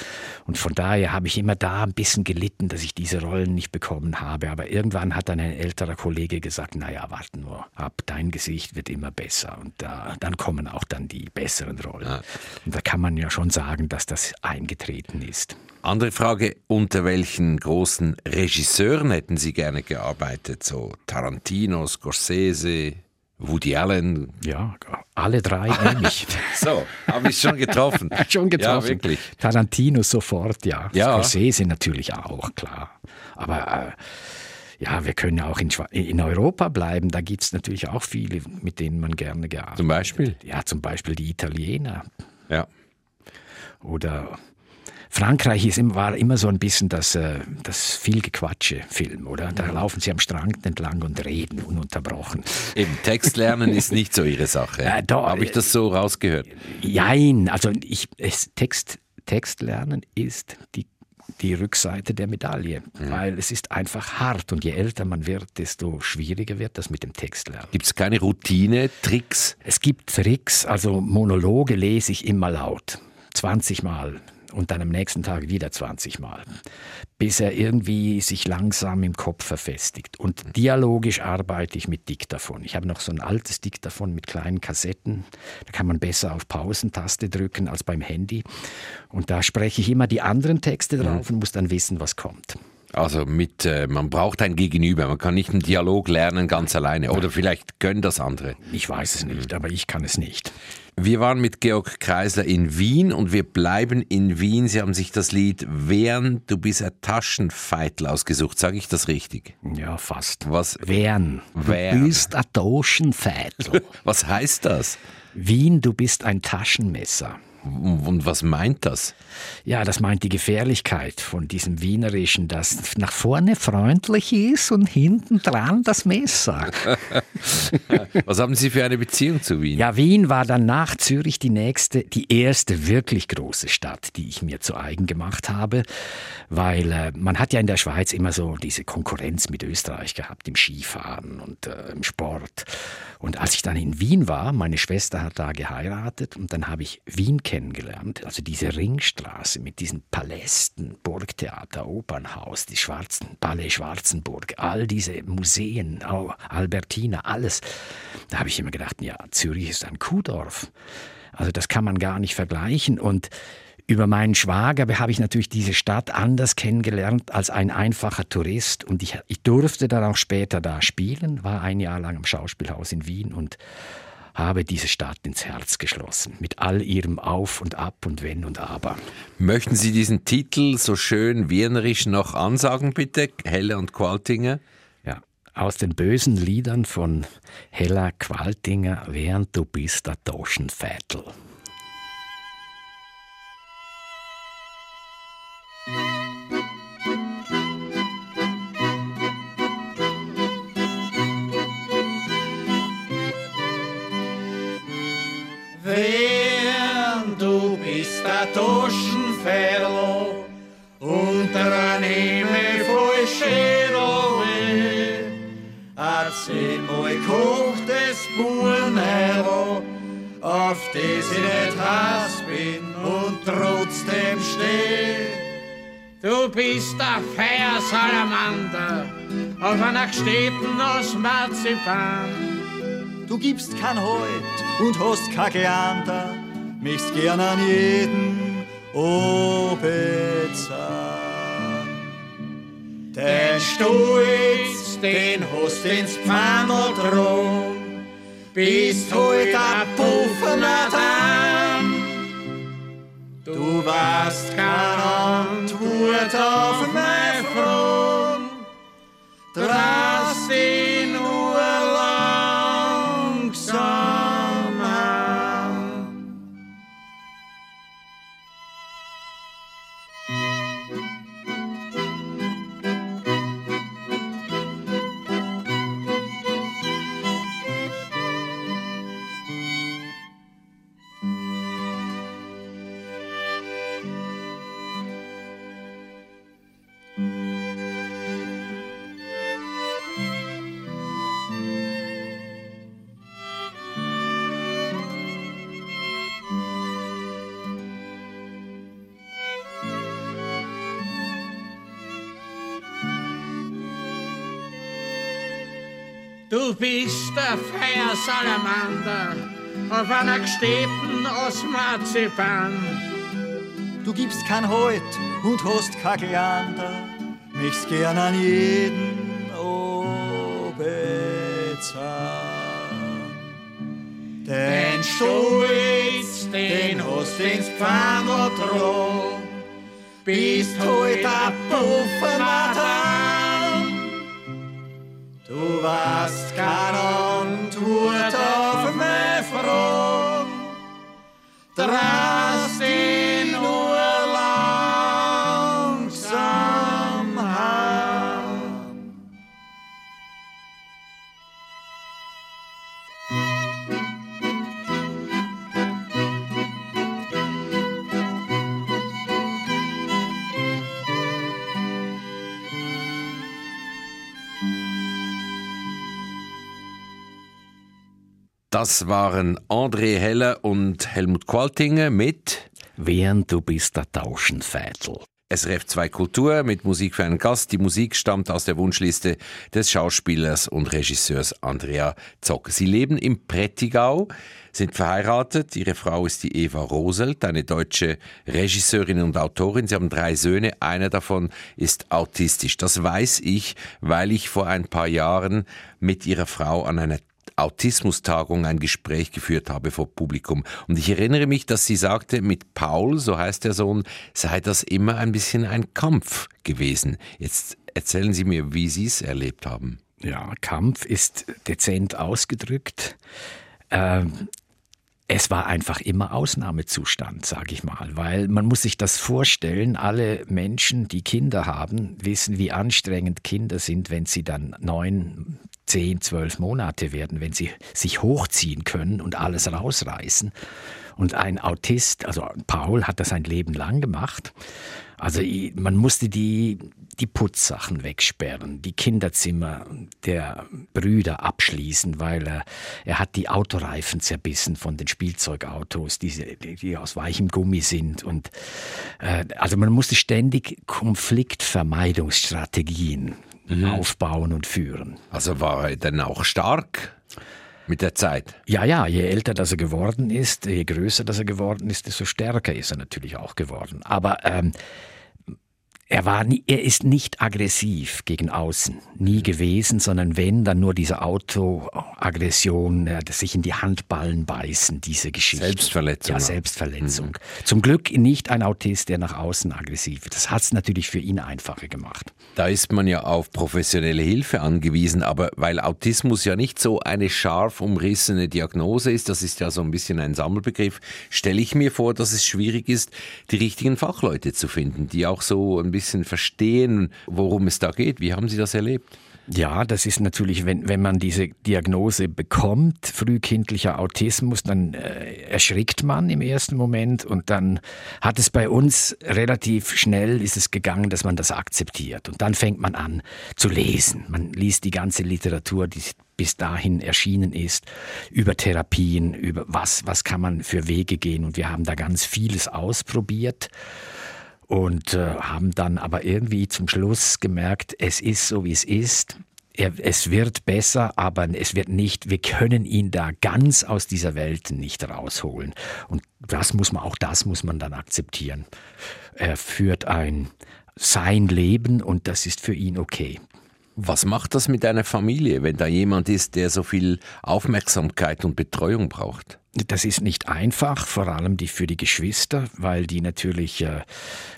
Und von daher habe ich immer da ein bisschen gelitten, dass ich diese Rollen nicht bekommen habe. Aber irgendwann hat dann ein älterer Kollege gesagt, naja, warte nur ab, dein Gesicht wird immer besser. Und da, dann kommen auch dann die besseren Rollen. Ja. Und da kann man ja schon sagen, dass das eingetreten ist. Andere Frage, unter welchen großen Regisseuren hätten Sie gerne gearbeitet? So Tarantino, Scorsese, Woody Allen? Ja, alle drei ähnlich. so, habe ich schon getroffen. schon getroffen. Ja, wirklich. Tarantino sofort, ja. ja. Scorsese natürlich auch, klar. Aber äh, ja, wir können ja auch in, in Europa bleiben. Da gibt es natürlich auch viele, mit denen man gerne gearbeitet Zum Beispiel? Ja, zum Beispiel die Italiener. Ja. Oder Frankreich ist, war immer so ein bisschen das, äh, das viel Gequatsche Film, oder? Da laufen sie am Strand entlang und reden ununterbrochen. Eben, Text lernen ist nicht so ihre Sache. Äh, Habe ich das so rausgehört? Jein, also ich, es, Text, Text lernen ist die die Rückseite der Medaille, mhm. weil es ist einfach hart und je älter man wird, desto schwieriger wird das mit dem Text lernen. Gibt es keine Routine, Tricks? Es gibt Tricks, also Monologe lese ich immer laut, 20 Mal und dann am nächsten Tag wieder 20 Mal, bis er irgendwie sich langsam im Kopf verfestigt. Und dialogisch arbeite ich mit Diktaphon. Ich habe noch so ein altes Diktaphon mit kleinen Kassetten. Da kann man besser auf Pausentaste drücken als beim Handy. Und da spreche ich immer die anderen Texte drauf mhm. und muss dann wissen, was kommt. Also mit, äh, man braucht ein Gegenüber. Man kann nicht einen Dialog lernen ganz alleine. Oder vielleicht können das andere. Ich weiß es nicht, aber ich kann es nicht. Wir waren mit Georg Kreisler in Wien und wir bleiben in Wien. Sie haben sich das Lied Wern, du bist ein Taschenfeitel ausgesucht. Sage ich das richtig? Ja, fast. Was? Wern. Wern. Du bist ein Taschenfeitel. Was heißt das? Wien, du bist ein Taschenmesser. Und was meint das? Ja, das meint die Gefährlichkeit von diesem Wienerischen, das nach vorne freundlich ist und hinten dran das Messer. was haben Sie für eine Beziehung zu Wien? Ja, Wien war dann nach Zürich die nächste, die erste wirklich große Stadt, die ich mir zu eigen gemacht habe, weil äh, man hat ja in der Schweiz immer so diese Konkurrenz mit Österreich gehabt im Skifahren und äh, im Sport. Und als ich dann in Wien war, meine Schwester hat da geheiratet und dann habe ich Wien kennengelernt, also diese Ringstraße mit diesen Palästen, Burgtheater, Opernhaus, die Schwarzen, Palais Schwarzenburg, all diese Museen, Albertina, alles. Da habe ich immer gedacht, ja, Zürich ist ein Kuhdorf. Also das kann man gar nicht vergleichen und über meinen Schwager habe ich natürlich diese Stadt anders kennengelernt als ein einfacher Tourist. Und ich, ich durfte dann auch später da spielen, war ein Jahr lang am Schauspielhaus in Wien und habe diese Stadt ins Herz geschlossen, mit all ihrem Auf und Ab und Wenn und Aber. Möchten Sie diesen Titel so schön wienerisch noch ansagen, bitte? Helle und Qualtinger? Ja, aus den bösen Liedern von Hella Qualtinger, während du bist der Taschenviertel. Kocht das Buhnerlo, auf das ich nicht Hass bin und trotzdem steh. Du bist der Feiersalamander auf einer Städten aus Marzipan. Du gibst kein Halt und hast kein Geander, möchtest gern an jeden obezahn. Den Stolz, den hast ins Pfannel drum, bist heute ein Puffener Damm. Du warst keine Antwort auf meine Frage, Du bist der Feiersalamander auf einer gestäbten aus Marzipan. Du gibst kein Halt und hast kein Gleander, möchtest gern an jeden obezahlen. Den Stolz, den hast ins Pfand dran, bist heute ein Puffenmatan. Das waren André Heller und Helmut Qualtinger mit Während du bist der Tauschenfädel. SRF 2 Kultur mit Musik für einen Gast. Die Musik stammt aus der Wunschliste des Schauspielers und Regisseurs Andrea Zock. Sie leben im Prättigau, sind verheiratet. Ihre Frau ist die Eva Roselt, eine deutsche Regisseurin und Autorin. Sie haben drei Söhne. Einer davon ist autistisch. Das weiß ich, weil ich vor ein paar Jahren mit ihrer Frau an einer Autismustagung ein Gespräch geführt habe vor Publikum. Und ich erinnere mich, dass sie sagte, mit Paul, so heißt der Sohn, sei das immer ein bisschen ein Kampf gewesen. Jetzt erzählen Sie mir, wie Sie es erlebt haben. Ja, Kampf ist dezent ausgedrückt. Ähm, es war einfach immer Ausnahmezustand, sage ich mal, weil man muss sich das vorstellen, alle Menschen, die Kinder haben, wissen, wie anstrengend Kinder sind, wenn sie dann neun, zehn, zwölf Monate werden, wenn sie sich hochziehen können und alles rausreißen. Und ein Autist, also Paul, hat das ein Leben lang gemacht. Also man musste die, die Putzsachen wegsperren, die Kinderzimmer der Brüder abschließen, weil er, er hat die Autoreifen zerbissen von den Spielzeugautos, die, die aus weichem Gummi sind. Und äh, also man musste ständig Konfliktvermeidungsstrategien mhm. aufbauen und führen. Also war er dann auch stark? Mit der Zeit. Ja, ja, je älter das er geworden ist, je größer das er geworden ist, desto stärker ist er natürlich auch geworden. Aber ähm, er, war nie, er ist nicht aggressiv gegen außen, nie gewesen, sondern wenn, dann nur diese Autoaggression, sich in die Handballen beißen, diese Geschichte. Selbstverletzung. Ja, Selbstverletzung. Mhm. Zum Glück nicht ein Autist, der nach außen aggressiv ist. Das hat es natürlich für ihn einfacher gemacht. Da ist man ja auf professionelle Hilfe angewiesen, aber weil Autismus ja nicht so eine scharf umrissene Diagnose ist, das ist ja so ein bisschen ein Sammelbegriff, stelle ich mir vor, dass es schwierig ist, die richtigen Fachleute zu finden, die auch so ein bisschen verstehen, worum es da geht. Wie haben Sie das erlebt? Ja, das ist natürlich, wenn, wenn man diese Diagnose bekommt, frühkindlicher Autismus, dann äh, erschrickt man im ersten Moment und dann hat es bei uns relativ schnell ist es gegangen, dass man das akzeptiert und dann fängt man an zu lesen. Man liest die ganze Literatur, die bis dahin erschienen ist, über Therapien, über was, was kann man für Wege gehen und wir haben da ganz vieles ausprobiert und äh, haben dann aber irgendwie zum Schluss gemerkt, es ist so, wie es ist. Er, es wird besser, aber es wird nicht, wir können ihn da ganz aus dieser Welt nicht rausholen. Und das muss man, auch das muss man dann akzeptieren. Er führt ein sein Leben und das ist für ihn okay. Was macht das mit einer Familie, wenn da jemand ist, der so viel Aufmerksamkeit und Betreuung braucht? Das ist nicht einfach, vor allem die für die Geschwister, weil die natürlich äh,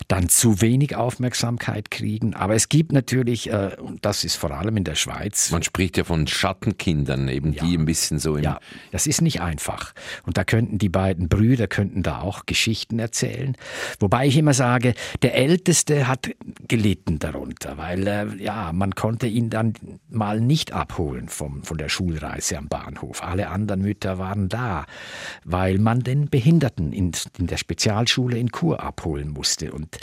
dann zu wenig Aufmerksamkeit kriegen. Aber es gibt natürlich, äh, und das ist vor allem in der Schweiz. Man spricht ja von Schattenkindern, eben ja, die ein bisschen so. Ja, das ist nicht einfach. Und da könnten die beiden Brüder könnten da auch Geschichten erzählen. Wobei ich immer sage, der Älteste hat gelitten darunter, weil äh, ja man konnte ihn dann mal nicht abholen vom, von der Schulreise am Bahnhof. Alle anderen Mütter waren da. Weil man den Behinderten in, in der Spezialschule in Chur abholen musste. Und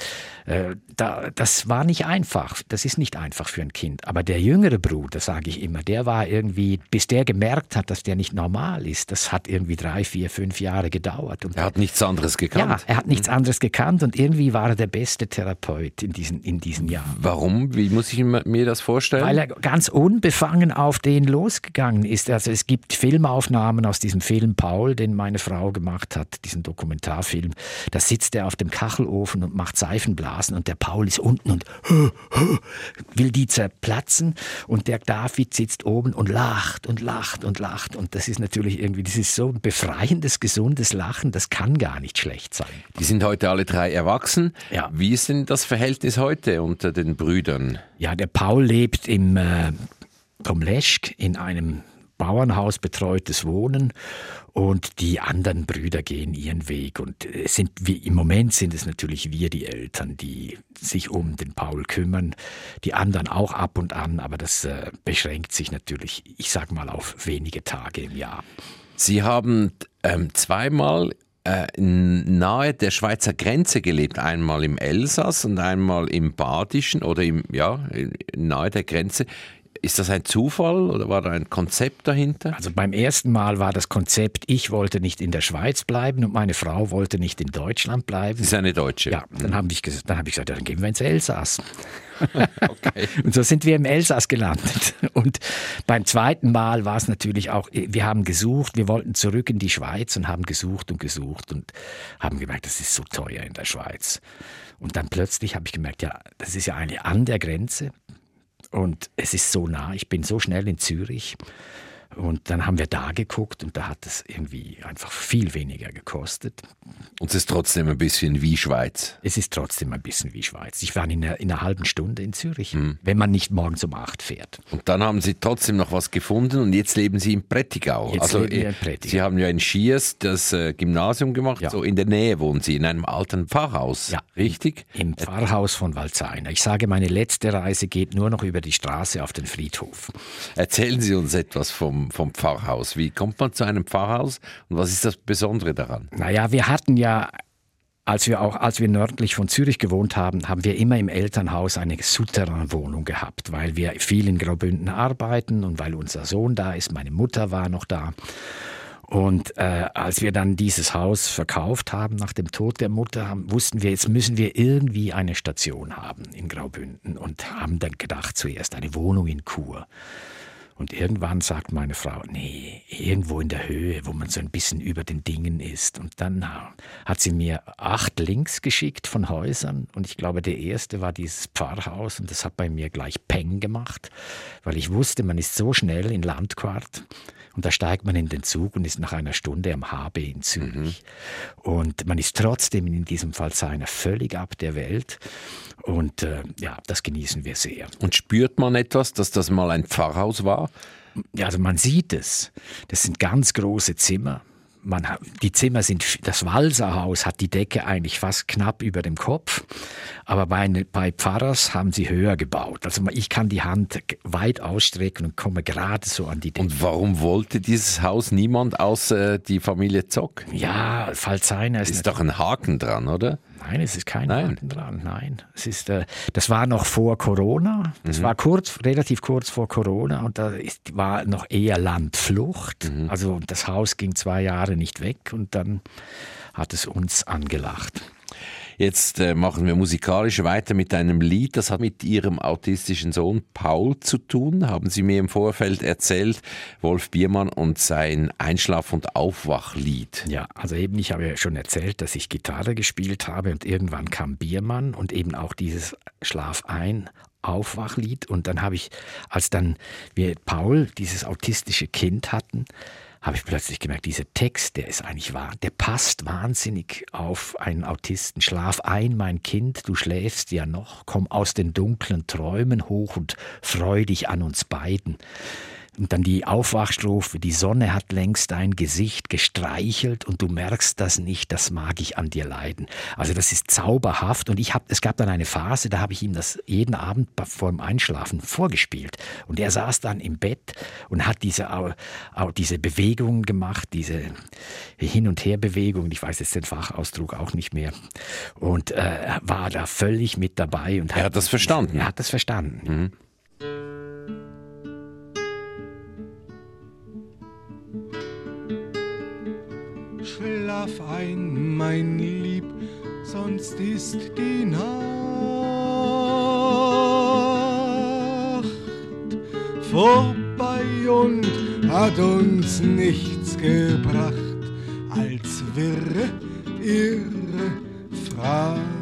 äh, da, das war nicht einfach. Das ist nicht einfach für ein Kind. Aber der jüngere Bruder, sage ich immer, der war irgendwie, bis der gemerkt hat, dass der nicht normal ist, das hat irgendwie drei, vier, fünf Jahre gedauert. Und er hat nichts anderes gekannt. Ja, er hat nichts anderes gekannt und irgendwie war er der beste Therapeut in diesen, in diesen Jahren. Warum? Wie muss ich mir das vorstellen? Weil er ganz unbefangen auf den losgegangen ist. Also es gibt Filmaufnahmen aus diesem Film Paul, den meine Frau gemacht hat, diesen Dokumentarfilm. Da sitzt er auf dem Kachelofen und macht Seifenblasen und der Paul ist unten und will die zerplatzen und der David sitzt oben und lacht und lacht und lacht und das ist natürlich irgendwie, das ist so ein befreiendes, gesundes Lachen, das kann gar nicht schlecht sein. Die sind heute alle drei erwachsen. Ja. Wie ist denn das Verhältnis heute unter den Brüdern? Ja, der Paul lebt im äh, Komleschk in einem Bauernhaus betreutes Wohnen und die anderen Brüder gehen ihren Weg. Und es sind, wie, im Moment sind es natürlich wir, die Eltern, die sich um den Paul kümmern. Die anderen auch ab und an, aber das äh, beschränkt sich natürlich, ich sag mal, auf wenige Tage im Jahr. Sie haben ähm, zweimal äh, nahe der Schweizer Grenze gelebt, einmal im Elsass und einmal im Badischen oder im, ja, nahe der Grenze. Ist das ein Zufall oder war da ein Konzept dahinter? Also beim ersten Mal war das Konzept, ich wollte nicht in der Schweiz bleiben und meine Frau wollte nicht in Deutschland bleiben. Sie ist eine Deutsche. Ja, dann habe ich, dann hab ich gesagt, dann gehen wir ins Elsass. okay. Und so sind wir im Elsass gelandet. Und beim zweiten Mal war es natürlich auch, wir haben gesucht, wir wollten zurück in die Schweiz und haben gesucht und gesucht und haben gemerkt, das ist so teuer in der Schweiz. Und dann plötzlich habe ich gemerkt, ja, das ist ja eigentlich an der Grenze. Und es ist so nah, ich bin so schnell in Zürich. Und dann haben wir da geguckt und da hat es irgendwie einfach viel weniger gekostet. Und es ist trotzdem ein bisschen wie Schweiz. Es ist trotzdem ein bisschen wie Schweiz. Ich war in einer, in einer halben Stunde in Zürich, hm. wenn man nicht morgens um acht fährt. Und dann haben Sie trotzdem noch was gefunden und jetzt leben Sie in Prättigau. Jetzt also, leben wir in Prättigau. Sie haben ja in Schiers das äh, Gymnasium gemacht, ja. so in der Nähe wohnen Sie, in einem alten Pfarrhaus. Ja, richtig? Im Pfarrhaus von Walzeiner. Ich sage, meine letzte Reise geht nur noch über die Straße auf den Friedhof. Erzählen Sie uns etwas vom, vom Pfarrhaus. Wie kommt man zu einem Pfarrhaus und was ist das Besondere daran? Naja, wir hatten ja als wir auch, als wir nördlich von Zürich gewohnt haben, haben wir immer im Elternhaus eine Souterrain-Wohnung gehabt, weil wir viel in Graubünden arbeiten und weil unser Sohn da ist, meine Mutter war noch da. Und äh, als wir dann dieses Haus verkauft haben nach dem Tod der Mutter, haben, wussten wir, jetzt müssen wir irgendwie eine Station haben in Graubünden und haben dann gedacht, zuerst eine Wohnung in Chur. Und irgendwann sagt meine Frau, nee, irgendwo in der Höhe, wo man so ein bisschen über den Dingen ist. Und dann hat sie mir acht Links geschickt von Häusern. Und ich glaube, der erste war dieses Pfarrhaus. Und das hat bei mir gleich Peng gemacht, weil ich wusste, man ist so schnell in Landquart. Und da steigt man in den Zug und ist nach einer Stunde am HB in Zürich. Mhm. Und man ist trotzdem in diesem Fall seiner völlig ab der Welt. Und äh, ja, das genießen wir sehr. Und spürt man etwas, dass das mal ein Pfarrhaus war? Ja, also man sieht es. Das sind ganz große Zimmer man, die Zimmer sind, das Walserhaus hat die Decke eigentlich fast knapp über dem Kopf, aber bei, bei Pfarrers haben sie höher gebaut. Also ich kann die Hand weit ausstrecken und komme gerade so an die Decke. Und warum wollte dieses Haus niemand außer die Familie Zock? Ja, Falzheiner ist, ist doch ein Haken dran, oder? Nein, es ist kein Nein. Dran. Nein, es ist, äh, das war noch vor Corona. Das mhm. war kurz, relativ kurz vor Corona und da ist, war noch eher Landflucht. Mhm. Also das Haus ging zwei Jahre nicht weg und dann hat es uns angelacht. Jetzt äh, machen wir musikalisch weiter mit einem Lied, das hat mit Ihrem autistischen Sohn Paul zu tun, haben Sie mir im Vorfeld erzählt, Wolf Biermann und sein Einschlaf- und Aufwachlied. Ja, also eben, ich habe ja schon erzählt, dass ich Gitarre gespielt habe und irgendwann kam Biermann und eben auch dieses Schlaf ein, Aufwachlied und dann habe ich, als dann wir Paul, dieses autistische Kind hatten, habe ich plötzlich gemerkt, dieser Text, der ist eigentlich wahr, der passt wahnsinnig auf einen Autisten. Schlaf ein, mein Kind, du schläfst ja noch, komm aus den dunklen Träumen hoch und freu dich an uns beiden. Und dann die Aufwachstrophe, die Sonne hat längst dein Gesicht gestreichelt und du merkst das nicht, das mag ich an dir leiden. Also das ist zauberhaft und ich habe, es gab dann eine Phase, da habe ich ihm das jeden Abend vor dem Einschlafen vorgespielt und er saß dann im Bett und hat diese, diese Bewegungen gemacht, diese Hin- und Herbewegung, ich weiß jetzt den Fachausdruck auch nicht mehr und äh, war da völlig mit dabei. Und er hat, hat das verstanden? Er hat das verstanden. Mhm. Schlaf ein, mein Lieb, sonst ist die Nacht vorbei und hat uns nichts gebracht als wirre, irre Fragen.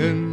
again.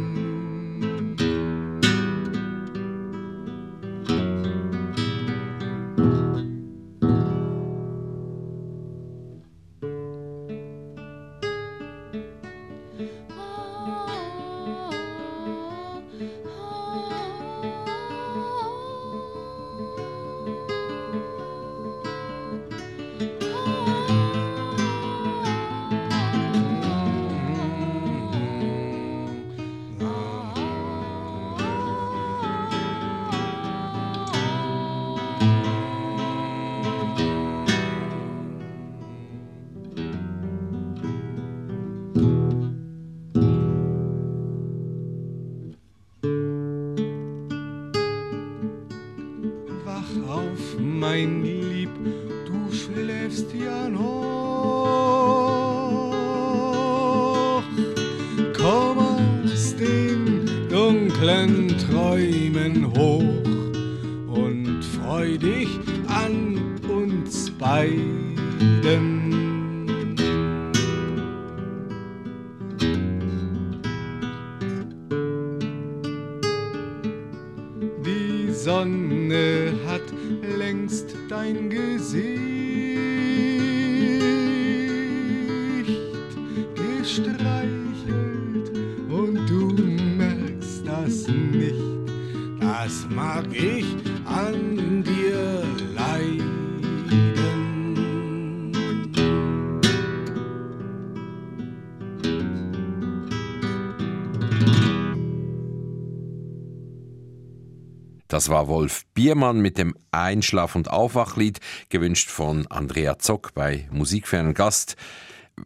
Das war Wolf Biermann mit dem Einschlaf- und Aufwachlied, gewünscht von Andrea Zock bei Musik für einen Gast.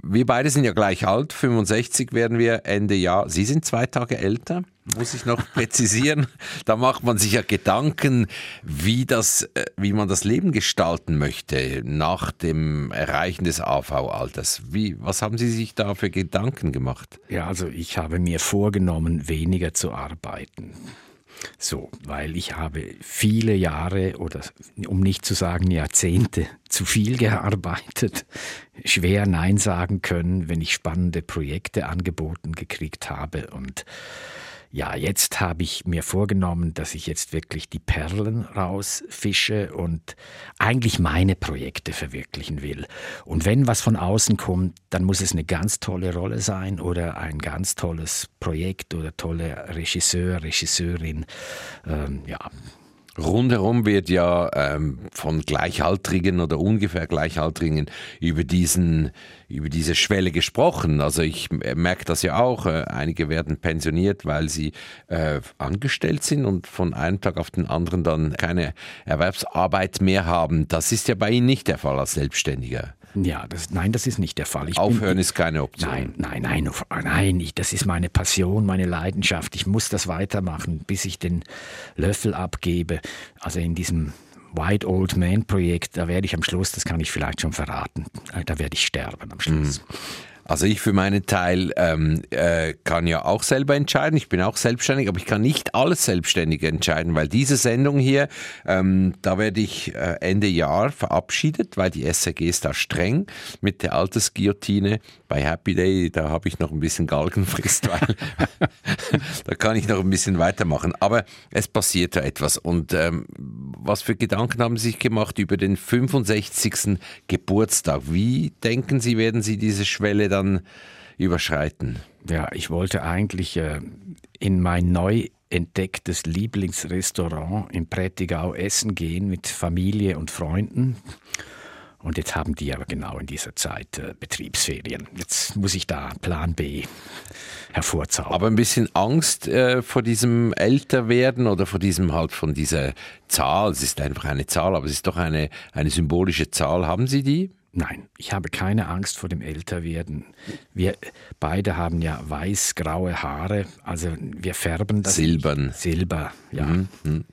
Wir beide sind ja gleich alt, 65 werden wir Ende Jahr. Sie sind zwei Tage älter, muss ich noch präzisieren. da macht man sich ja Gedanken, wie, das, äh, wie man das Leben gestalten möchte nach dem Erreichen des AV-Alters. was haben Sie sich da für Gedanken gemacht? Ja, also ich habe mir vorgenommen, weniger zu arbeiten. So, weil ich habe viele Jahre oder um nicht zu sagen Jahrzehnte zu viel gearbeitet, schwer Nein sagen können, wenn ich spannende Projekte angeboten gekriegt habe und ja, jetzt habe ich mir vorgenommen, dass ich jetzt wirklich die Perlen rausfische und eigentlich meine Projekte verwirklichen will. Und wenn was von außen kommt, dann muss es eine ganz tolle Rolle sein oder ein ganz tolles Projekt oder tolle Regisseur, Regisseurin. Ähm, ja, Rundherum wird ja ähm, von Gleichaltrigen oder ungefähr Gleichaltrigen über diesen über diese Schwelle gesprochen. Also ich merke das ja auch. Äh, einige werden pensioniert, weil sie äh, angestellt sind und von einem Tag auf den anderen dann keine Erwerbsarbeit mehr haben. Das ist ja bei Ihnen nicht der Fall als Selbstständiger. Ja, das, nein, das ist nicht der Fall. Ich Aufhören bin, ist keine Option. Nein, nein, nein, nein, ich, das ist meine Passion, meine Leidenschaft. Ich muss das weitermachen, bis ich den Löffel abgebe. Also in diesem White Old Man Projekt, da werde ich am Schluss, das kann ich vielleicht schon verraten, äh, da werde ich sterben am Schluss. Mhm. Also ich für meinen Teil ähm, äh, kann ja auch selber entscheiden. Ich bin auch selbstständig, aber ich kann nicht alles selbstständig entscheiden, weil diese Sendung hier, ähm, da werde ich äh, Ende Jahr verabschiedet, weil die SRG ist da streng mit der Altersguillotine. Bei Happy Day, da habe ich noch ein bisschen Galgenfrist, weil da kann ich noch ein bisschen weitermachen. Aber es passiert da etwas. Und ähm, was für Gedanken haben Sie sich gemacht über den 65. Geburtstag? Wie denken Sie, werden Sie diese Schwelle dann überschreiten? Ja, ich wollte eigentlich äh, in mein neu entdecktes Lieblingsrestaurant in Prättigau essen gehen mit Familie und Freunden. Und jetzt haben die aber genau in dieser Zeit äh, Betriebsferien. Jetzt muss ich da Plan B hervorzaubern. Aber ein bisschen Angst äh, vor diesem Älterwerden oder vor diesem halt von dieser Zahl. Es ist einfach eine Zahl, aber es ist doch eine, eine symbolische Zahl. Haben Sie die? Nein, ich habe keine Angst vor dem Älterwerden. Wir beide haben ja weiß-graue Haare, also wir färben das. Silbern. Silber, ja. Mhm.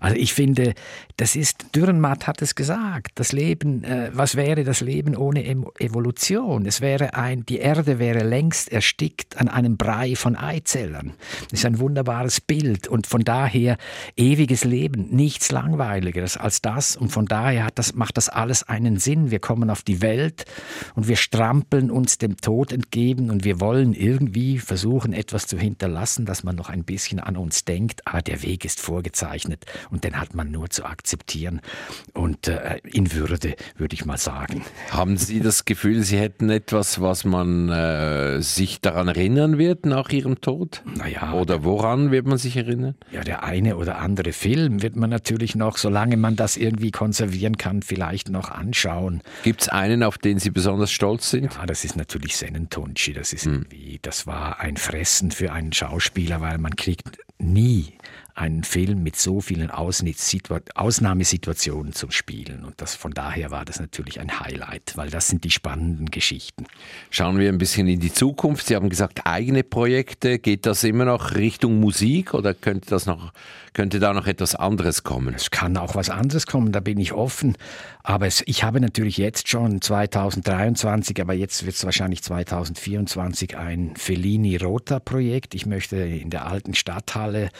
Also ich finde, das ist, Dürrenmatt hat es gesagt, das Leben, äh, was wäre das Leben ohne Evolution? Es wäre ein, die Erde wäre längst erstickt an einem Brei von Eizellern. Das ist ein wunderbares Bild und von daher ewiges Leben, nichts langweiligeres als das und von daher das, macht das alles einen Sinn. Wir kommen auf die Welt und wir strampeln uns dem Tod entgegen und wir wollen irgendwie versuchen, etwas zu hinterlassen, dass man noch ein bisschen an uns denkt, aber der Weg ist vorgezeigt bezeichnet und den hat man nur zu akzeptieren und äh, in Würde, würde ich mal sagen. Haben Sie das Gefühl, Sie hätten etwas, was man äh, sich daran erinnern wird nach Ihrem Tod? Naja. Oder woran wird man sich erinnern? Ja, der eine oder andere Film wird man natürlich noch, solange man das irgendwie konservieren kann, vielleicht noch anschauen. Gibt es einen, auf den Sie besonders stolz sind? Ja, das ist natürlich Senentunci. Das ist hm. irgendwie, das war ein Fressen für einen Schauspieler, weil man kriegt nie einen Film mit so vielen Ausnahmesituationen zum Spielen. Und das, von daher war das natürlich ein Highlight, weil das sind die spannenden Geschichten. Schauen wir ein bisschen in die Zukunft. Sie haben gesagt, eigene Projekte. Geht das immer noch Richtung Musik oder könnte, das noch, könnte da noch etwas anderes kommen? Es kann auch was anderes kommen, da bin ich offen. Aber es, ich habe natürlich jetzt schon 2023, aber jetzt wird es wahrscheinlich 2024 ein Fellini-Rota-Projekt. Ich möchte in der alten Stadthalle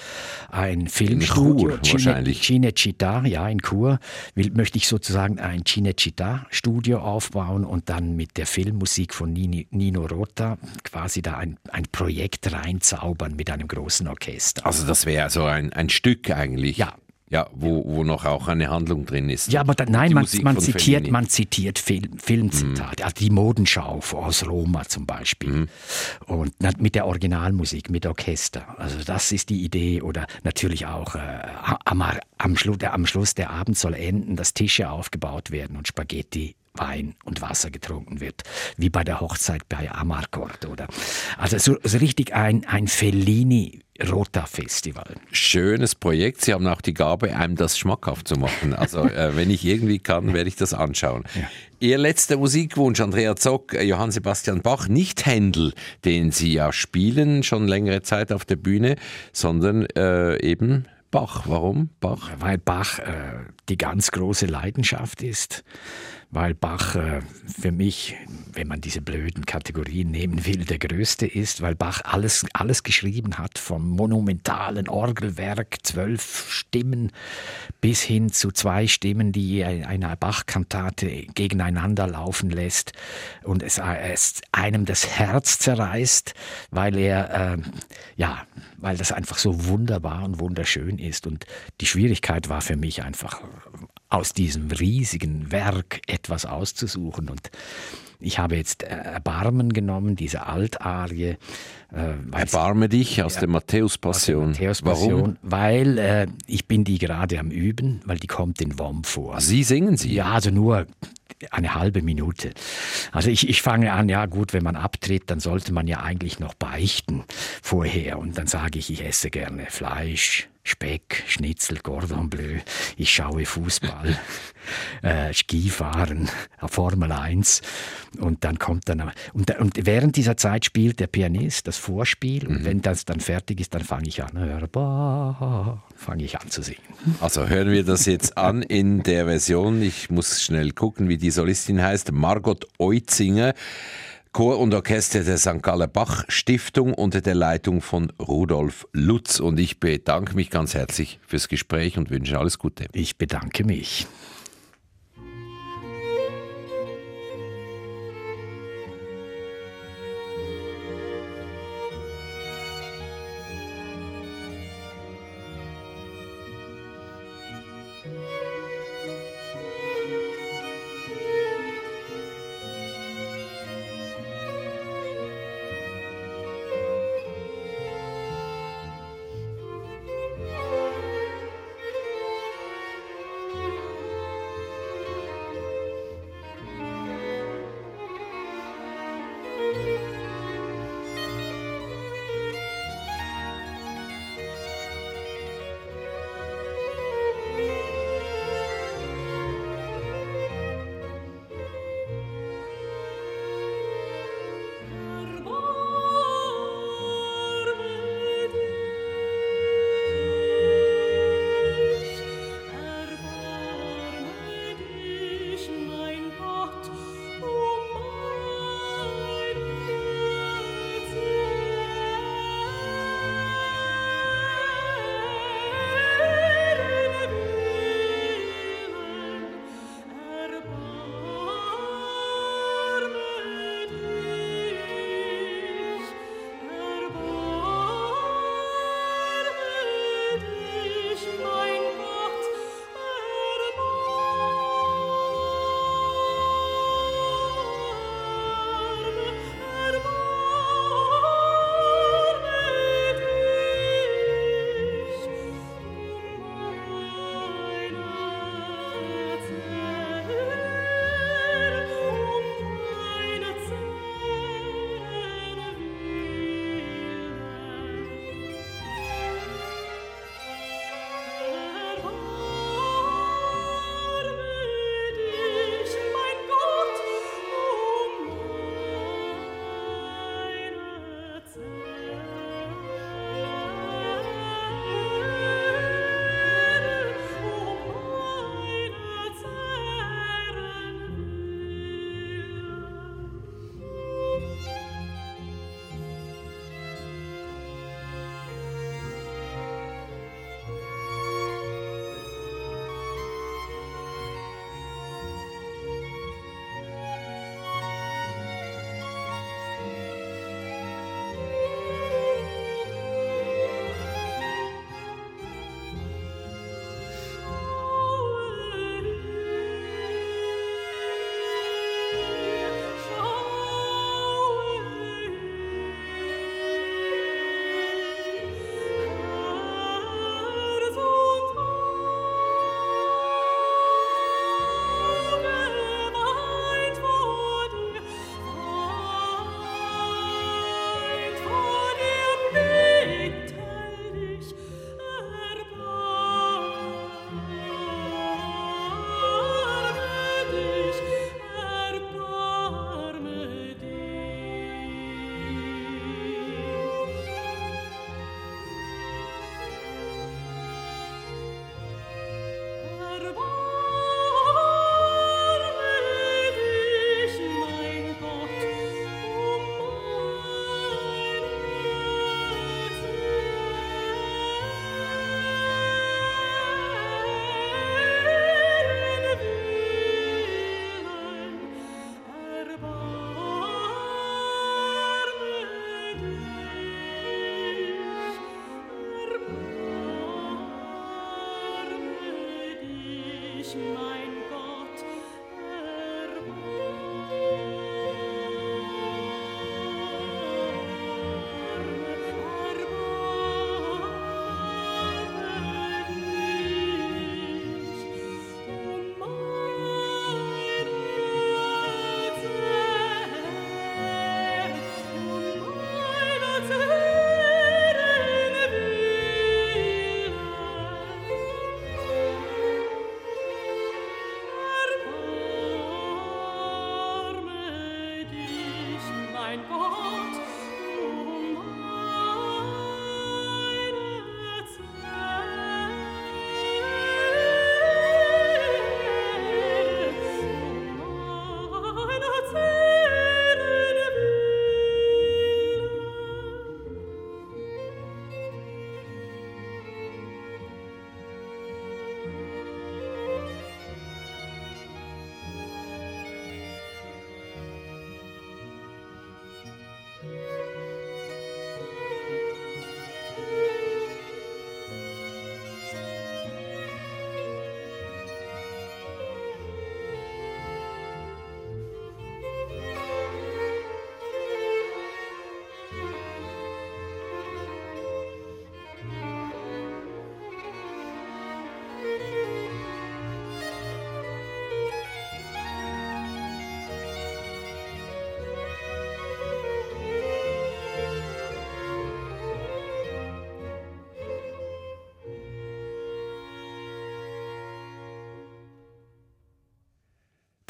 ein Filmstudio, wahrscheinlich. Cinecittà, ja, in Chur, will, möchte ich sozusagen ein Cinecittà-Studio aufbauen und dann mit der Filmmusik von Nini, Nino Rota quasi da ein, ein Projekt reinzaubern mit einem großen Orchester. Also das wäre so ein, ein Stück eigentlich. Ja, ja, wo, wo noch auch eine Handlung drin ist. Ja, aber da, nein, man, man, zitiert, man zitiert Film, Filmzitate. Mhm. Also die Modenschau aus Roma zum Beispiel. Mhm. Und mit der Originalmusik, mit Orchester. Also das ist die Idee. Oder natürlich auch äh, am, am, Schluss, der, am Schluss der Abend soll enden, dass Tische aufgebaut werden und Spaghetti Wein und Wasser getrunken wird, wie bei der Hochzeit bei Amarcord, oder? Also so, so richtig ein, ein Fellini Rota Festival. Schönes Projekt. Sie haben auch die Gabe, einem das schmackhaft zu machen. Also äh, wenn ich irgendwie kann, werde ich das anschauen. Ja. Ihr letzter Musikwunsch, Andrea Zock, äh, Johann Sebastian Bach, nicht Händel, den Sie ja spielen, schon längere Zeit auf der Bühne, sondern äh, eben Bach. Warum Bach? Weil Bach äh, die ganz große Leidenschaft ist weil Bach äh, für mich, wenn man diese blöden Kategorien nehmen will, der größte ist, weil Bach alles, alles geschrieben hat, vom monumentalen Orgelwerk, zwölf Stimmen, bis hin zu zwei Stimmen, die eine Bach-Kantate gegeneinander laufen lässt und es, es einem das Herz zerreißt, weil er, äh, ja, weil das einfach so wunderbar und wunderschön ist. Und die Schwierigkeit war für mich einfach aus diesem riesigen Werk etwas auszusuchen. Und ich habe jetzt Erbarmen genommen, diese Altarie. Äh, Erbarme dich aus der Matthäus-Passion. Matthäus Warum? Weil äh, ich bin die gerade am Üben, weil die kommt in WOM vor. Sie singen sie? Ja, also nur eine halbe Minute. Also ich, ich fange an, ja gut, wenn man abtritt, dann sollte man ja eigentlich noch beichten vorher. Und dann sage ich, ich esse gerne Fleisch, Speck, Schnitzel, Cordon Bleu, ich schaue Fußball, äh, Skifahren, Formel 1 und dann kommt dann und, und, während dieser Zeit spielt der Pianist das Vorspiel und mhm. wenn das dann fertig ist, dann fange ich an, fange ich an zu singen. Also hören wir das jetzt an in der Version, ich muss schnell gucken, wie die Solistin heißt, Margot Oitzinger. Chor und Orchester der St. Galler Bach Stiftung unter der Leitung von Rudolf Lutz. Und ich bedanke mich ganz herzlich fürs Gespräch und wünsche alles Gute. Ich bedanke mich.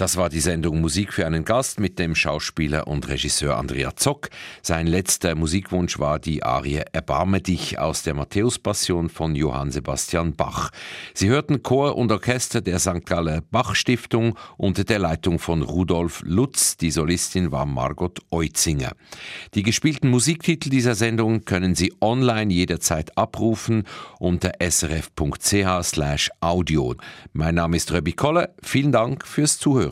Das war die Sendung Musik für einen Gast mit dem Schauspieler und Regisseur Andrea Zock. Sein letzter Musikwunsch war die Arie Erbarme dich aus der Matthäus-Passion von Johann Sebastian Bach. Sie hörten Chor und Orchester der St. Galler Bach Stiftung unter der Leitung von Rudolf Lutz. Die Solistin war Margot Eutzinger. Die gespielten Musiktitel dieser Sendung können Sie online jederzeit abrufen unter srf.ch/audio. Mein Name ist Röbi Koller. Vielen Dank fürs Zuhören.